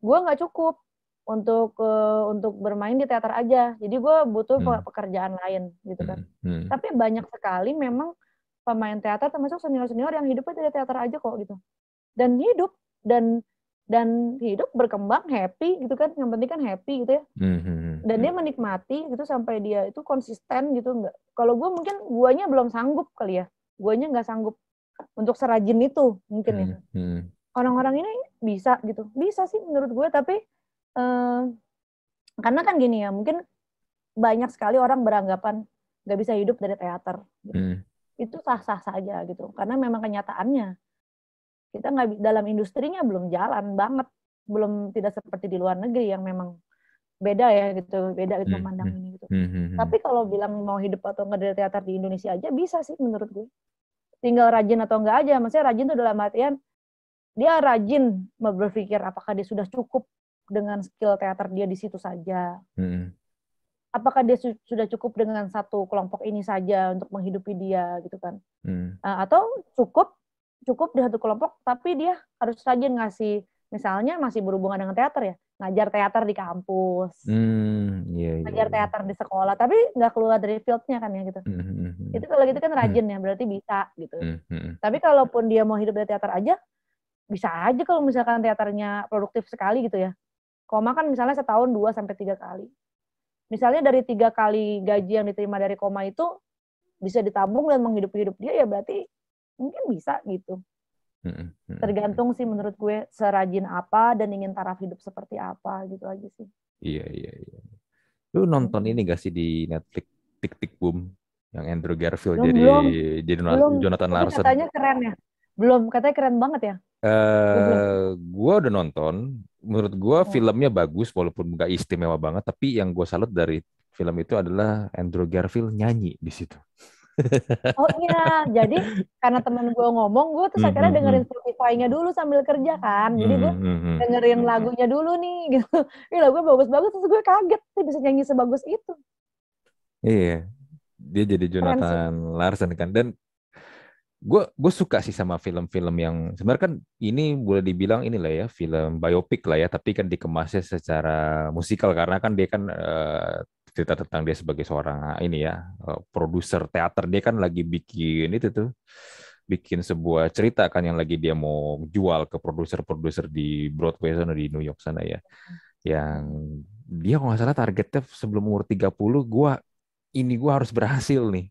Speaker 1: gue nggak cukup untuk uh, untuk bermain di teater aja. Jadi gue butuh hmm. pekerjaan lain gitu kan. Hmm. Hmm. Tapi banyak sekali memang pemain teater termasuk senior-senior yang hidupnya dari teater aja kok gitu. Dan hidup dan dan hidup berkembang happy gitu kan. Yang penting kan happy gitu ya. Hmm. hmm, hmm. Dan dia menikmati gitu sampai dia itu konsisten gitu enggak. Kalau gue mungkin guanya belum sanggup kali ya. Guanya nggak sanggup untuk serajin itu mungkin ya. hmm. ya. Orang-orang ini bisa gitu. Bisa sih menurut gue tapi karena kan gini ya, mungkin banyak sekali orang beranggapan nggak bisa hidup dari teater. Gitu. Hmm. Itu sah-sah saja gitu, karena memang kenyataannya kita nggak dalam industrinya belum jalan banget, belum tidak seperti di luar negeri yang memang beda ya gitu, beda gitu hmm. memandang hmm. ini gitu. Hmm, hmm. Hmm. Tapi kalau bilang mau hidup atau nggak dari teater di Indonesia aja bisa sih menurut gue. Tinggal rajin atau enggak aja, maksudnya rajin itu dalam artian dia rajin berpikir apakah dia sudah cukup dengan skill teater dia di situ saja. Hmm. apakah dia su sudah cukup dengan satu kelompok ini saja untuk menghidupi dia gitu kan hmm. uh, atau cukup cukup di satu kelompok tapi dia harus rajin ngasih misalnya masih berhubungan dengan teater ya ngajar teater di kampus hmm, yeah, yeah, ngajar yeah. teater di sekolah tapi nggak keluar dari fieldnya kan ya gitu mm -hmm. itu kalau gitu kan rajin ya berarti bisa gitu mm -hmm. tapi kalaupun dia mau hidup dari teater aja bisa aja kalau misalkan teaternya produktif sekali gitu ya koma kan misalnya setahun dua sampai tiga kali. Misalnya dari tiga kali gaji yang diterima dari koma itu bisa ditabung dan menghidupi hidup dia ya berarti mungkin bisa gitu. Tergantung sih menurut gue serajin apa dan ingin taraf hidup seperti apa gitu aja sih.
Speaker 2: Iya iya iya. Lu nonton ini gak sih di Netflix Tik Tik Boom? Yang Andrew Garfield belum, jadi belum. jadi belum. Jonathan Larson
Speaker 1: katanya keren ya. Belum katanya keren banget ya.
Speaker 2: Uh, gue udah nonton. Menurut gue oh. filmnya bagus walaupun nggak istimewa banget. Tapi yang gue salut dari film itu adalah Andrew Garfield nyanyi di situ.
Speaker 1: Oh iya, jadi karena temen gue ngomong, gue tuh akhirnya mm-hmm. dengerin Spotify-nya dulu sambil kerja kan. Jadi gue dengerin lagunya dulu nih gitu. Ih lagunya bagus-bagus, terus gue kaget sih bisa nyanyi sebagus itu.
Speaker 2: Iya, dia jadi Jonathan Larson kan. Dan gue gue suka sih sama film-film yang sebenarnya kan ini boleh dibilang inilah ya film biopik lah ya tapi kan dikemasnya secara musikal karena kan dia kan uh, cerita tentang dia sebagai seorang ini ya uh, produser teater. Dia kan lagi bikin itu tuh bikin sebuah cerita kan yang lagi dia mau jual ke produser-produser di Broadway sana di New York sana ya. Yang dia kalau nggak salah targetnya sebelum umur 30 gue ini gue harus berhasil nih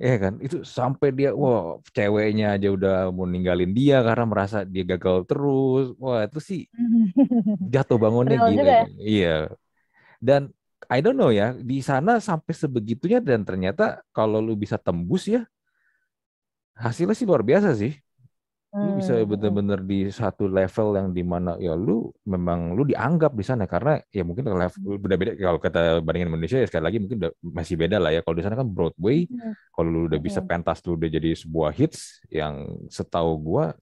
Speaker 2: Iya kan, itu sampai dia, wah ceweknya aja udah mau ninggalin dia karena merasa dia gagal terus. Wah itu sih jatuh bangunnya gitu. Ya? Iya. Dan I don't know ya, di sana sampai sebegitunya dan ternyata kalau lu bisa tembus ya, hasilnya sih luar biasa sih lu bisa hmm, hmm. bener-bener di satu level yang di mana ya lu memang lu dianggap di sana karena ya mungkin level hmm. beda-beda kalau kata bandingin Indonesia ya sekali lagi mungkin udah, masih beda lah ya kalau di sana kan Broadway kalau lu udah bisa pentas lu udah jadi sebuah hits yang setahu gua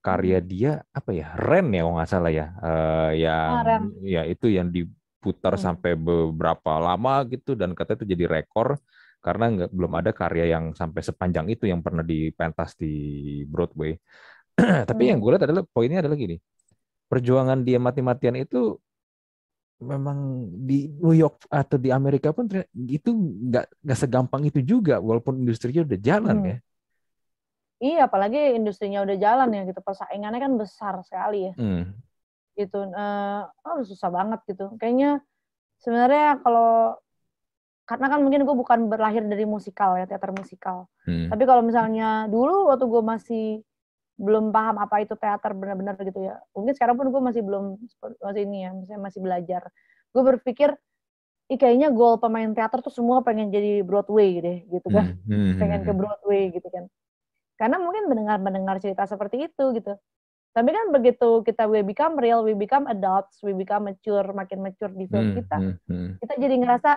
Speaker 2: karya dia apa ya Ren ya kalau nggak salah ya uh, yang ah, ya itu yang diputar hmm. sampai beberapa lama gitu dan katanya itu jadi rekor karena nggak belum ada karya yang sampai sepanjang itu yang pernah dipentas di Broadway. Tapi hmm. yang gue lihat adalah poinnya adalah gini, perjuangan dia mati-matian itu memang di New York atau di Amerika pun itu nggak nggak segampang itu juga walaupun industrinya udah jalan hmm. ya.
Speaker 1: Iya, apalagi industrinya udah jalan ya gitu. Persaingannya kan besar sekali ya. Hmm. Gitu, uh, oh, susah banget gitu. Kayaknya sebenarnya kalau karena kan mungkin gue bukan berlahir dari musikal ya teater musikal hmm. tapi kalau misalnya dulu waktu gue masih belum paham apa itu teater benar-benar gitu ya mungkin sekarang pun gue masih belum masih ini ya misalnya masih belajar gue berpikir Ih, kayaknya goal pemain teater tuh semua pengen jadi Broadway deh gitu kan hmm. Hmm. pengen ke hmm. Broadway gitu kan karena mungkin mendengar mendengar cerita seperti itu gitu tapi kan begitu kita we become real we become adults we become mature makin mature di film hmm. kita hmm. kita jadi ngerasa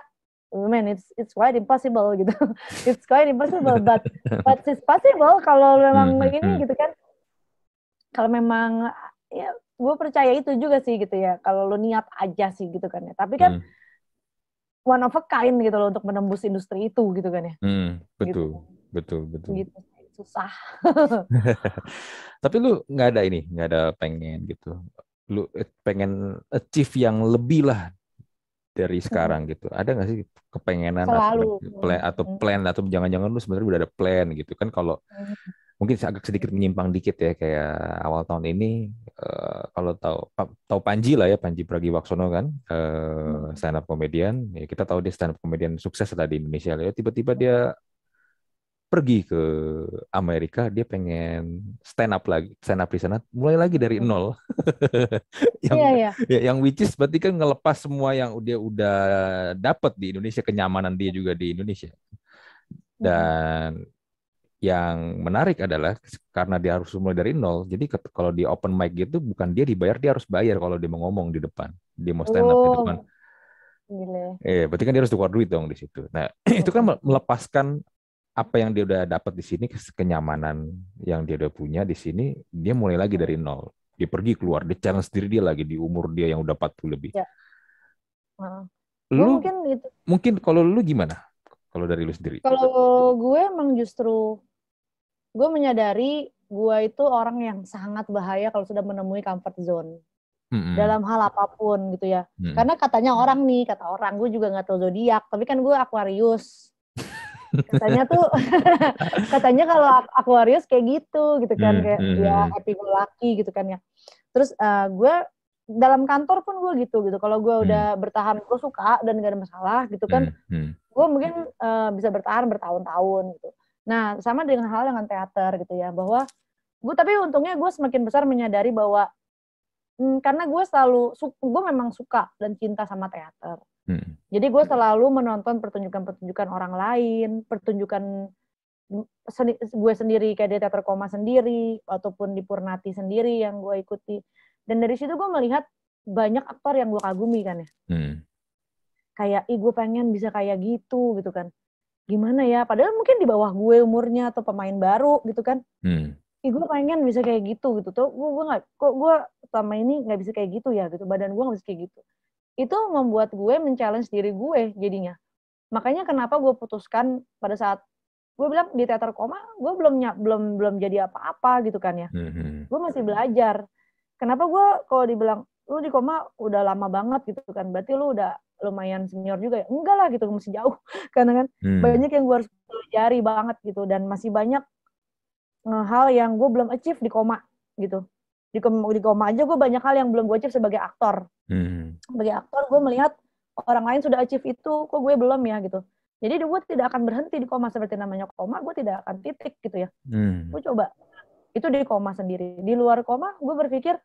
Speaker 1: man it's it's quite impossible gitu. It's quite impossible but but it's possible kalau memang hmm, begini hmm. gitu kan. Kalau memang ya gue percaya itu juga sih gitu ya kalau lo niat aja sih gitu kan ya. Tapi kan hmm. one of a kind gitu loh untuk menembus industri itu gitu kan ya.
Speaker 2: Hmm, betul gitu. betul betul
Speaker 1: gitu susah.
Speaker 2: Tapi lu nggak ada ini nggak ada pengen gitu. Lu eh, pengen achieve yang lebih lah dari sekarang gitu. Ada nggak sih kepengenan
Speaker 1: Selalu.
Speaker 2: atau plan atau plan atau jangan-jangan lu sebenarnya udah ada plan gitu? Kan kalau mungkin agak sedikit menyimpang dikit ya kayak awal tahun ini uh, kalau tahu tahu Panji lah ya Panji Pragiwaksono kan uh, stand up comedian. Ya kita tahu dia stand up comedian sukses lah di Indonesia. Ya tiba-tiba dia pergi ke Amerika dia pengen stand up lagi stand up di sana mulai lagi dari hmm. nol yang yeah, yeah. Ya, yang which is berarti kan ngelepas semua yang dia udah dapat di Indonesia kenyamanan dia juga di Indonesia dan hmm. yang menarik adalah karena dia harus mulai dari nol jadi kalau di open mic gitu bukan dia dibayar dia harus bayar kalau dia mau ngomong di depan dia mau stand up oh. di depan Gile. Eh, berarti kan dia harus tukar duit dong di situ. Nah, itu kan melepaskan apa yang dia udah dapat di sini kenyamanan yang dia udah punya di sini dia mulai lagi dari nol dia pergi keluar dia challenge diri dia lagi di umur dia yang udah 40 lebih
Speaker 1: ya. Uh,
Speaker 2: Lu
Speaker 1: mungkin itu.
Speaker 2: mungkin kalau lu gimana? Kalau dari lu sendiri?
Speaker 1: Kalau gue emang justru gue menyadari gue itu orang yang sangat bahaya kalau sudah menemui comfort zone
Speaker 2: Mm-mm.
Speaker 1: dalam hal apa pun gitu ya.
Speaker 2: Mm-mm.
Speaker 1: Karena katanya orang nih, kata orang, gue juga nggak tahu zodiak, tapi kan gue Aquarius. Katanya tuh, katanya kalau Aquarius kayak gitu, gitu kan,
Speaker 2: Hmm,
Speaker 1: kayak
Speaker 2: hmm,
Speaker 1: ya
Speaker 2: hmm.
Speaker 1: happy go lucky gitu kan ya. Terus eh, gue dalam kantor pun gue gitu gitu. Kalau gue
Speaker 2: Hmm.
Speaker 1: udah bertahan, gue suka dan gak ada masalah gitu kan.
Speaker 2: Mm, mm,
Speaker 1: Gue mungkin eh, bisa bertahan bertahun-tahun gitu. Nah, sama dengan hal dengan teater gitu ya, bahwa gue tapi untungnya gue semakin besar menyadari bahwa hmm, karena gue selalu gue memang suka dan cinta sama teater.
Speaker 2: Mm.
Speaker 1: Jadi gue selalu menonton pertunjukan-pertunjukan orang lain, pertunjukan seni- gue sendiri kayak di teater koma sendiri ataupun di Purnati sendiri yang gue ikuti. Dan dari situ gue melihat banyak aktor yang gue kagumi kan ya.
Speaker 2: mm.
Speaker 1: Kayak, ih gue pengen bisa kayak gitu gitu kan. Gimana ya? Padahal mungkin di bawah gue umurnya atau pemain baru gitu kan.
Speaker 2: Mm.
Speaker 1: Ih gue pengen bisa kayak gitu gitu. Tuh gue gue nggak kok gue selama ini nggak bisa kayak gitu ya gitu. Badan gue nggak bisa kayak gitu. Itu membuat gue men-challenge diri gue jadinya. Makanya kenapa gue putuskan pada saat gue bilang di teater koma gue belum belum belum jadi apa-apa gitu kan ya.
Speaker 2: Mhm.
Speaker 1: Gue masih belajar. Kenapa gue kalau dibilang lu di koma udah lama banget gitu kan. Berarti lu udah lumayan senior juga ya. Enggak lah gitu masih jauh. Karena kan
Speaker 2: Mm.
Speaker 1: banyak yang gue harus pelajari banget gitu dan masih banyak eh, hal yang gue belum achieve di koma gitu di di koma aja gue banyak hal yang belum gue achieve sebagai aktor.
Speaker 2: Mm.
Speaker 1: sebagai aktor gue melihat orang lain sudah achieve itu kok gue belum ya gitu. Jadi gue tidak akan berhenti di koma seperti namanya koma gue tidak akan titik gitu ya.
Speaker 2: Mm.
Speaker 1: gue coba. Itu di koma sendiri. Di luar koma gue berpikir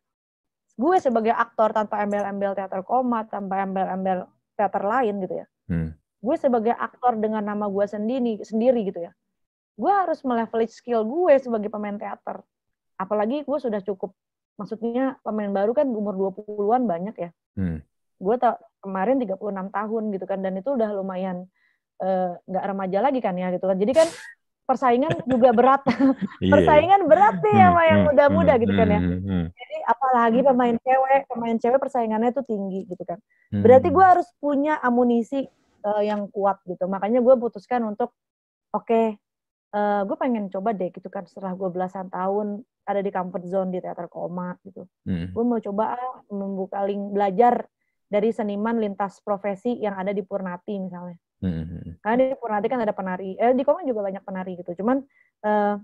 Speaker 1: gue sebagai aktor tanpa embel-embel teater koma tanpa embel-embel teater lain gitu ya.
Speaker 2: Mm.
Speaker 1: gue sebagai aktor dengan nama gue sendiri sendiri gitu ya. Gue harus meleverage skill gue sebagai pemain teater. Apalagi gue sudah cukup maksudnya pemain baru kan umur 20-an banyak ya.
Speaker 2: Mm.
Speaker 1: gue tak kemarin 36 tahun gitu kan dan itu udah lumayan eh, nggak remaja lagi kan ya gitu kan. Jadi kan persaingan juga berat.
Speaker 2: Iya.
Speaker 1: persaingan berat nih sama yang
Speaker 2: Mm,
Speaker 1: muda-muda
Speaker 2: mm,
Speaker 1: gitu kan ya. jadi apalagi pemain cewek pemain cewek persaingannya tuh tinggi gitu kan. Berarti gue harus punya amunisi eh, yang kuat gitu. Makanya gue putuskan untuk oke eh, gue pengen coba deh gitu kan setelah gue belasan tahun ada di comfort zone di teater koma gitu
Speaker 2: Mm.
Speaker 1: gue mau coba ah, membuka link belajar dari seniman lintas profesi yang ada di Purnati misalnya
Speaker 2: Mm.
Speaker 1: karena di Purnati kan ada penari eh di koma juga banyak penari gitu cuman eh,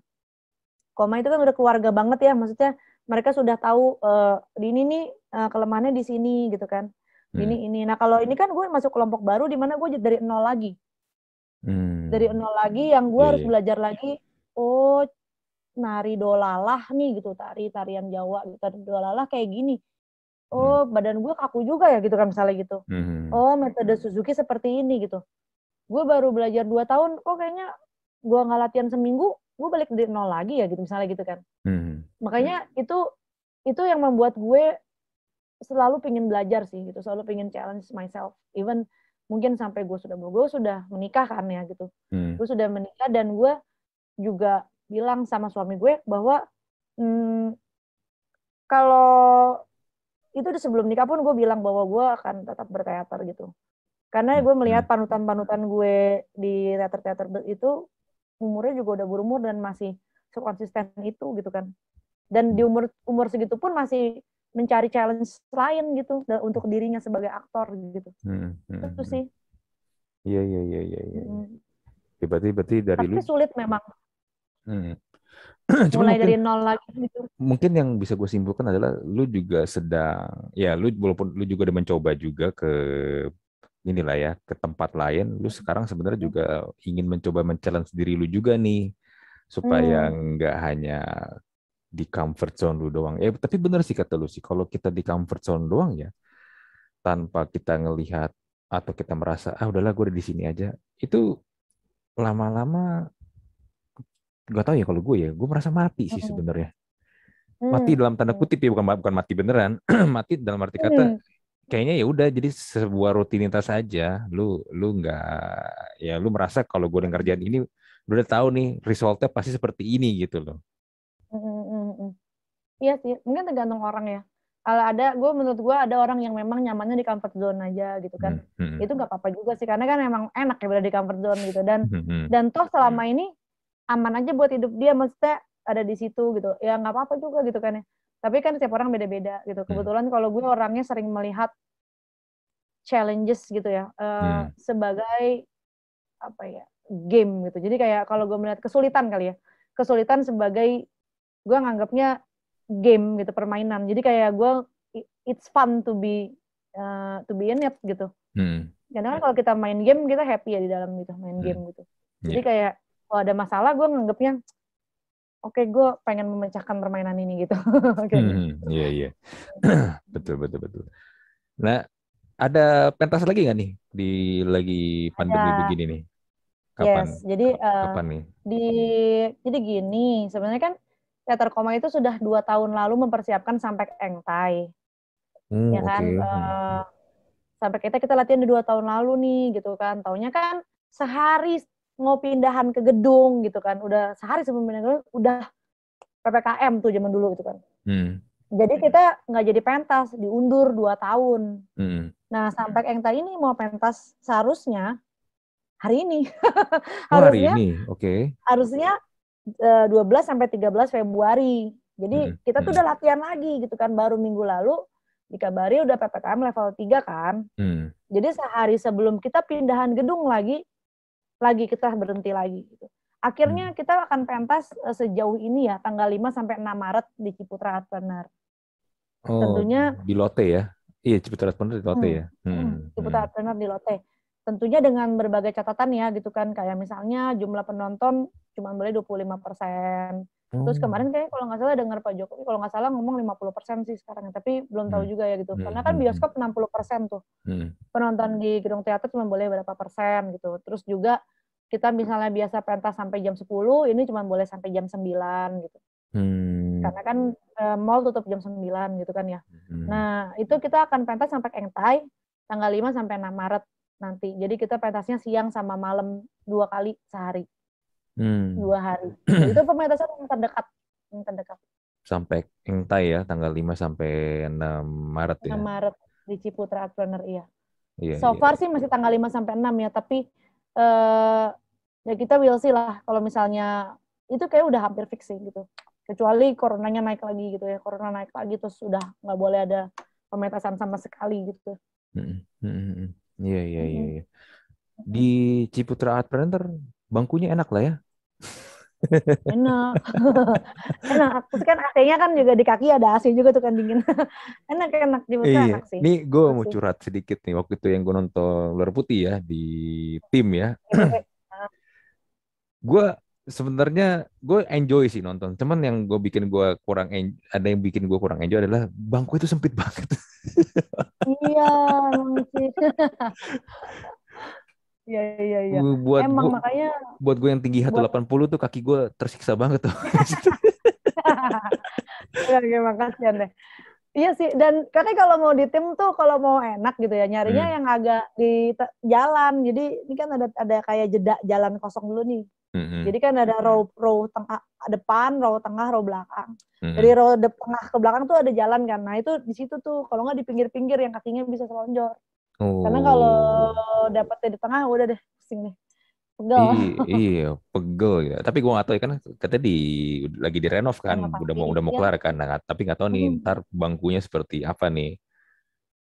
Speaker 1: koma itu kan udah keluarga banget ya maksudnya mereka sudah tahu eh, di ini nih eh, kelemahannya di sini gitu kan
Speaker 2: Hmm.
Speaker 1: ini ini nah kalau ini kan gue masuk kelompok baru di mana gue dari nol lagi Dari nol lagi yang gue
Speaker 2: Iya,
Speaker 1: harus
Speaker 2: iya.
Speaker 1: belajar lagi oh nari dolalah nih gitu tari tarian Jawa gitu tari dolalah kayak gini. Oh badan gue kaku juga ya gitu kan misalnya gitu.
Speaker 2: Mm.
Speaker 1: oh metode Suzuki seperti ini gitu. Gue baru belajar dua tahun kok kayaknya gue nggak latihan seminggu gue balik dari nol lagi ya gitu misalnya gitu kan.
Speaker 2: Mm.
Speaker 1: makanya itu itu yang membuat gue selalu pengen belajar sih gitu selalu pengen challenge myself. Even mungkin sampai gue sudah gue sudah menikah kan ya gitu.
Speaker 2: Mm.
Speaker 1: gue sudah menikah dan gue juga bilang sama suami gue bahwa hmm, kalau itu di sebelum nikah pun gue bilang bahwa gue akan tetap berteater gitu. Karena gue melihat panutan-panutan gue di teater-teater itu umurnya juga udah berumur dan masih sekonsisten itu gitu kan. Dan di umur umur segitu pun masih mencari challenge lain gitu untuk dirinya sebagai aktor gitu
Speaker 2: Mm. Mm.
Speaker 1: itu sih
Speaker 2: Iya iya iya iya. iya.
Speaker 1: Mm.
Speaker 2: Ya, berarti berarti dari lu.
Speaker 1: tapi sulit memang
Speaker 2: Mm. Cuma
Speaker 1: mulai
Speaker 2: mungkin-
Speaker 1: dari nol lagi gitu
Speaker 2: mungkin yang bisa gue simpulkan adalah lu juga sedang ya lu walaupun lu juga udah mencoba juga ke inilah ya ke tempat lain lu sekarang sebenarnya juga ingin mencoba men-challenge diri lu juga nih supaya nggak hanya di comfort zone lu doang. Ya tapi bener sih kata lu sih kalau kita di comfort zone doang ya tanpa kita ngelihat atau kita merasa ah udahlah gue udah di sini aja itu lama-lama nggak tahu ya kalau gue ya gue merasa mati sih sebenarnya.
Speaker 1: Hmm.
Speaker 2: mati dalam tanda kutip ya bukan bukan mati beneran mati dalam arti kata
Speaker 1: Hmm.
Speaker 2: kayaknya ya udah jadi sebuah rutinitas saja lu lu nggak ya lu merasa kalau gue udah ngerjain ini lu udah tahu nih resultnya pasti seperti ini gitu loh
Speaker 1: Iya sih, mungkin tergantung orang ya. kalau ada gue menurut gue ada orang yang memang nyamannya di comfort zone aja gitu kan.
Speaker 2: Hmm, hmm,
Speaker 1: itu nggak apa-apa juga sih karena kan emang enak ya berada di comfort zone gitu. Dan
Speaker 2: hmm, hmm.
Speaker 1: dan toh selama ini aman aja buat hidup dia maksudnya ada di situ gitu. Ya nggak apa-apa juga gitu kan ya. Tapi kan setiap orang beda-beda gitu. Kebetulan kalau gue orangnya sering melihat challenges gitu ya eh,
Speaker 2: Hmm.
Speaker 1: sebagai apa ya game gitu. Jadi kayak kalau gue melihat kesulitan kali ya. Kesulitan sebagai gue nganggapnya game gitu permainan jadi kayak gue it's fun to be uh, to be in it gitu
Speaker 2: Hmm.
Speaker 1: karena kan kalau kita main game kita happy ya di dalam gitu main
Speaker 2: Hmm.
Speaker 1: game gitu jadi
Speaker 2: Iya.
Speaker 1: kayak kalau ada masalah gue nganggapnya oke gue pengen memecahkan permainan ini gitu gitu.
Speaker 2: Hmm, Iya iya. betul betul betul. Nah, ada pentas lagi nggak nih di lagi pandemi
Speaker 1: Ada.
Speaker 2: begini nih? Kapan?
Speaker 1: yes jadi uh,
Speaker 2: Kapan nih?
Speaker 1: di jadi gini sebenarnya kan teater koma itu sudah dua tahun lalu mempersiapkan sampai engtai
Speaker 2: Hmm,
Speaker 1: ya kan?
Speaker 2: oke. Hmm.
Speaker 1: Eh, sampai kita kita latihan di dua tahun lalu nih gitu kan. Taunya kan sehari mau pindahan ke gedung gitu kan. Udah sehari sebelum pindah ke gedung udah ppkm tuh zaman dulu gitu kan.
Speaker 2: Hmm,
Speaker 1: jadi kita nggak jadi pentas diundur dua tahun.
Speaker 2: Hmm.
Speaker 1: nah sampai engtai ini mau pentas seharusnya hari ini.
Speaker 2: Oh, hari
Speaker 1: harusnya
Speaker 2: ini, oke.
Speaker 1: harusnya eh, 12 sampai 13 Februari. Jadi
Speaker 2: Hmm,
Speaker 1: kita tuh
Speaker 2: hmm.
Speaker 1: udah latihan lagi gitu kan baru minggu lalu dikabari udah PPKM level 3 kan.
Speaker 2: Hmm,
Speaker 1: Jadi sehari sebelum kita pindahan gedung lagi lagi kita berhenti lagi gitu. Akhirnya kita akan pentas eh, sejauh ini ya tanggal 5 sampai 6 Maret di Ciputra Art Planner.
Speaker 2: Oh,
Speaker 1: Tentunya-
Speaker 2: di Lotte ya? Iya, Ciputra Planner di Lotte
Speaker 1: Hmm,
Speaker 2: ya.
Speaker 1: Hmm,
Speaker 2: Hmm,
Speaker 1: Ciputra Art Planner di Lotte. Tentunya dengan berbagai catatan ya gitu kan kayak misalnya jumlah penonton cuma boleh 25%.
Speaker 2: hmm.
Speaker 1: Terus kemarin kayaknya kalau nggak salah dengar Pak Jokowi kalau nggak salah ngomong 50% sih sekarang, tapi belum tahu
Speaker 2: Hmm.
Speaker 1: juga ya gitu.
Speaker 2: Hmm,
Speaker 1: Karena kan
Speaker 2: hmm,
Speaker 1: bioskop 60% tuh.
Speaker 2: hmm.
Speaker 1: Penonton di gedung teater cuma boleh berapa persen gitu. Terus juga kita misalnya biasa pentas sampai jam 10, ini cuma boleh sampai jam 9 gitu.
Speaker 2: Hmm,
Speaker 1: Karena kan eh, mall tutup jam 9 gitu kan ya.
Speaker 2: hmm.
Speaker 1: Nah, itu kita akan pentas sampai Engtai tanggal 5 sampai 6 Maret nanti. Jadi kita pentasnya siang sama malam dua kali sehari,
Speaker 2: Hmm.
Speaker 1: dua hari. Itu pementasan yang terdekat, yang terdekat.
Speaker 2: Sampai Engtai ya, tanggal 5 sampai 6 Maret ya.
Speaker 1: 6 Maret di Ciputra Planner iya.
Speaker 2: Iya,
Speaker 1: So
Speaker 2: iya.
Speaker 1: far sih masih tanggal 5 sampai 6 ya, tapi eh ya kita will see lah kalau misalnya itu kayak udah hampir fix sih gitu. Kecuali coronanya naik lagi gitu ya. Corona naik lagi terus udah nggak boleh ada pementasan sama sekali gitu.
Speaker 2: Hmm, hmm. Iya, iya, iya. Iya. Di Ciputra Art Planner bangkunya enak lah ya.
Speaker 1: Enak. enak. Terus kan AC-nya kan juga di kaki ada AC juga tuh kan dingin. enak enak di Ciputra
Speaker 2: Iya,
Speaker 1: enak sih.
Speaker 2: nih gue mau curhat sedikit nih. Waktu itu yang gue nonton Luar Putih ya di tim ya. Gue sebenarnya gue enjoy sih nonton. Cuman yang gue bikin gue kurang en- ada yang bikin gue kurang enjoy adalah bangku itu sempit banget.
Speaker 1: iya, emang sih. Iya, iya, iya.
Speaker 2: buat
Speaker 1: Emang
Speaker 2: gue
Speaker 1: makanya
Speaker 2: buat gue yang tinggi 180 tuh kaki gue tersiksa banget tuh.
Speaker 1: Iya, emang kasihan deh. Iya sih, dan kakek kalau mau di tim tuh kalau mau enak gitu ya, nyarinya
Speaker 2: Hmm.
Speaker 1: yang agak di jalan. Jadi ini kan ada ada kayak jeda jalan kosong dulu nih.
Speaker 2: Mm-mm,
Speaker 1: Jadi kan ada row row tengah depan, row tengah, row belakang.
Speaker 2: mm-mm.
Speaker 1: Dari row de- tengah ke belakang tuh ada jalan kan. Nah, itu di situ tuh kalau nggak di pinggir-pinggir yang kakinya bisa selonjor. Karena kalau
Speaker 2: Oh.
Speaker 1: dapetnya di tengah udah deh pusing deh. Pegel.
Speaker 2: I- iya, pegel ya. Tapi gue gak tahu ya kan katanya di lagi direnov kan,
Speaker 1: Renov
Speaker 2: udah mau udah mau kelar kan. Nah, tapi nggak tahu nih
Speaker 1: Hmm.
Speaker 2: ntar bangkunya seperti apa nih.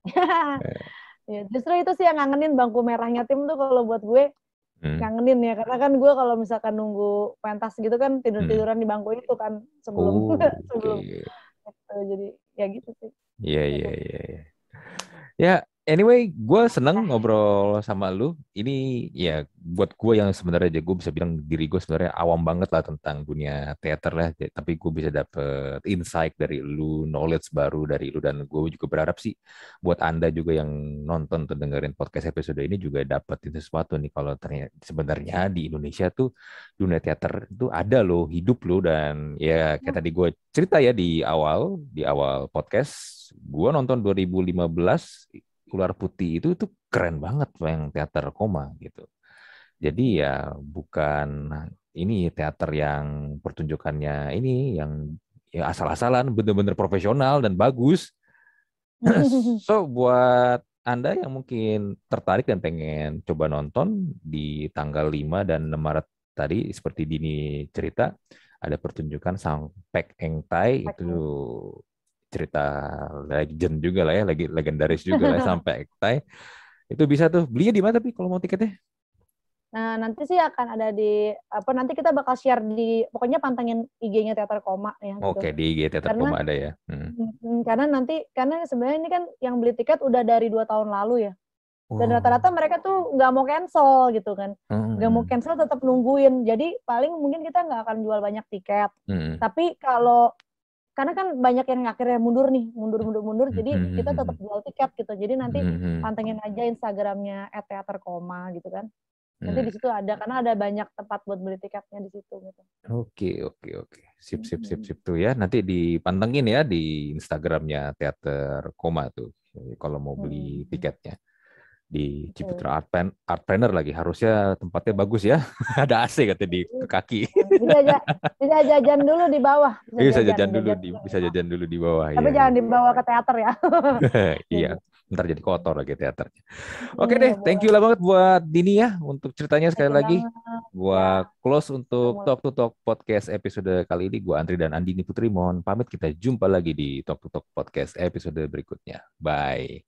Speaker 1: ya, justru itu sih yang ngangenin bangku merahnya tim tuh kalau buat gue
Speaker 2: Hmm.
Speaker 1: ngangenin ya karena kan gue kalau misalkan nunggu pentas gitu kan tidur tiduran di bangku itu kan sebelum
Speaker 2: Oh,
Speaker 1: sebelum
Speaker 2: oke.
Speaker 1: gitu. jadi ya gitu sih
Speaker 2: Iya, iya, iya, iya. Ya, anyway, gue seneng ngobrol sama lu. Ini ya buat gue yang sebenarnya aja gue bisa bilang diri gue sebenarnya awam banget lah tentang dunia teater lah. Tapi gue bisa dapet insight dari lu, knowledge baru dari lu dan gue juga berharap sih buat anda juga yang nonton atau dengerin podcast episode ini juga dapetin sesuatu nih kalau ternyata sebenarnya di Indonesia tuh dunia teater itu ada loh, hidup loh dan ya kayak tadi gue cerita ya di awal di awal podcast gue nonton 2015 Ular Putih itu tuh keren banget yang teater koma gitu. Jadi ya bukan ini teater yang pertunjukannya ini yang ya asal-asalan bener-bener profesional dan bagus. so buat anda yang mungkin tertarik dan pengen coba nonton di tanggal 5 dan 6 Maret tadi seperti Dini cerita ada pertunjukan Sang Pek Eng Tai itu cerita legend juga lah ya, lagi legendaris juga lah sampai Eng Tai. Itu bisa tuh belinya di mana tapi kalau mau tiketnya?
Speaker 1: Nah, nanti sih akan ada di apa nanti kita bakal share di pokoknya pantengin IG-nya Teater Koma ya
Speaker 2: gitu. Oke, di IG Teater karena, Koma ada ya. Hmm.
Speaker 1: Karena nanti karena sebenarnya ini kan yang beli tiket udah dari dua tahun lalu ya. Dan rata-rata mereka tuh nggak mau cancel gitu kan, nggak hmm. mau cancel tetap nungguin. Jadi paling mungkin kita nggak akan jual banyak tiket. Hmm. Tapi kalau karena kan banyak yang akhirnya mundur nih, mundur mundur mundur, jadi hmm. kita tetap jual tiket gitu. Jadi nanti pantengin aja Instagramnya @teaterkoma gitu kan. Nanti di situ ada karena ada banyak tempat buat beli tiketnya di situ gitu.
Speaker 2: Oke, oke, oke. Sip, sip, sip, sip tuh ya. Nanti dipantengin ya di Instagramnya Teater Koma tuh. Kalau mau beli tiketnya di Ciputra Art, Pen, Art Planner lagi. Harusnya tempatnya bagus ya. Ada AC katanya di ke kaki.
Speaker 1: Bisa, bisa jajan dulu di bawah.
Speaker 2: Bisa, bisa jajan, jajan dulu jajan di bisa jajan dulu di bawah
Speaker 1: tapi ya. jangan dibawa ke teater ya.
Speaker 2: Iya ntar jadi kotor lagi teaternya. Oke deh thank you lah banget buat Dini ya untuk ceritanya sekali lagi. gua close untuk Talk to Talk podcast episode kali ini gua Andri dan Andini Putri mohon pamit. Kita jumpa lagi di Talk to Talk podcast episode berikutnya. Bye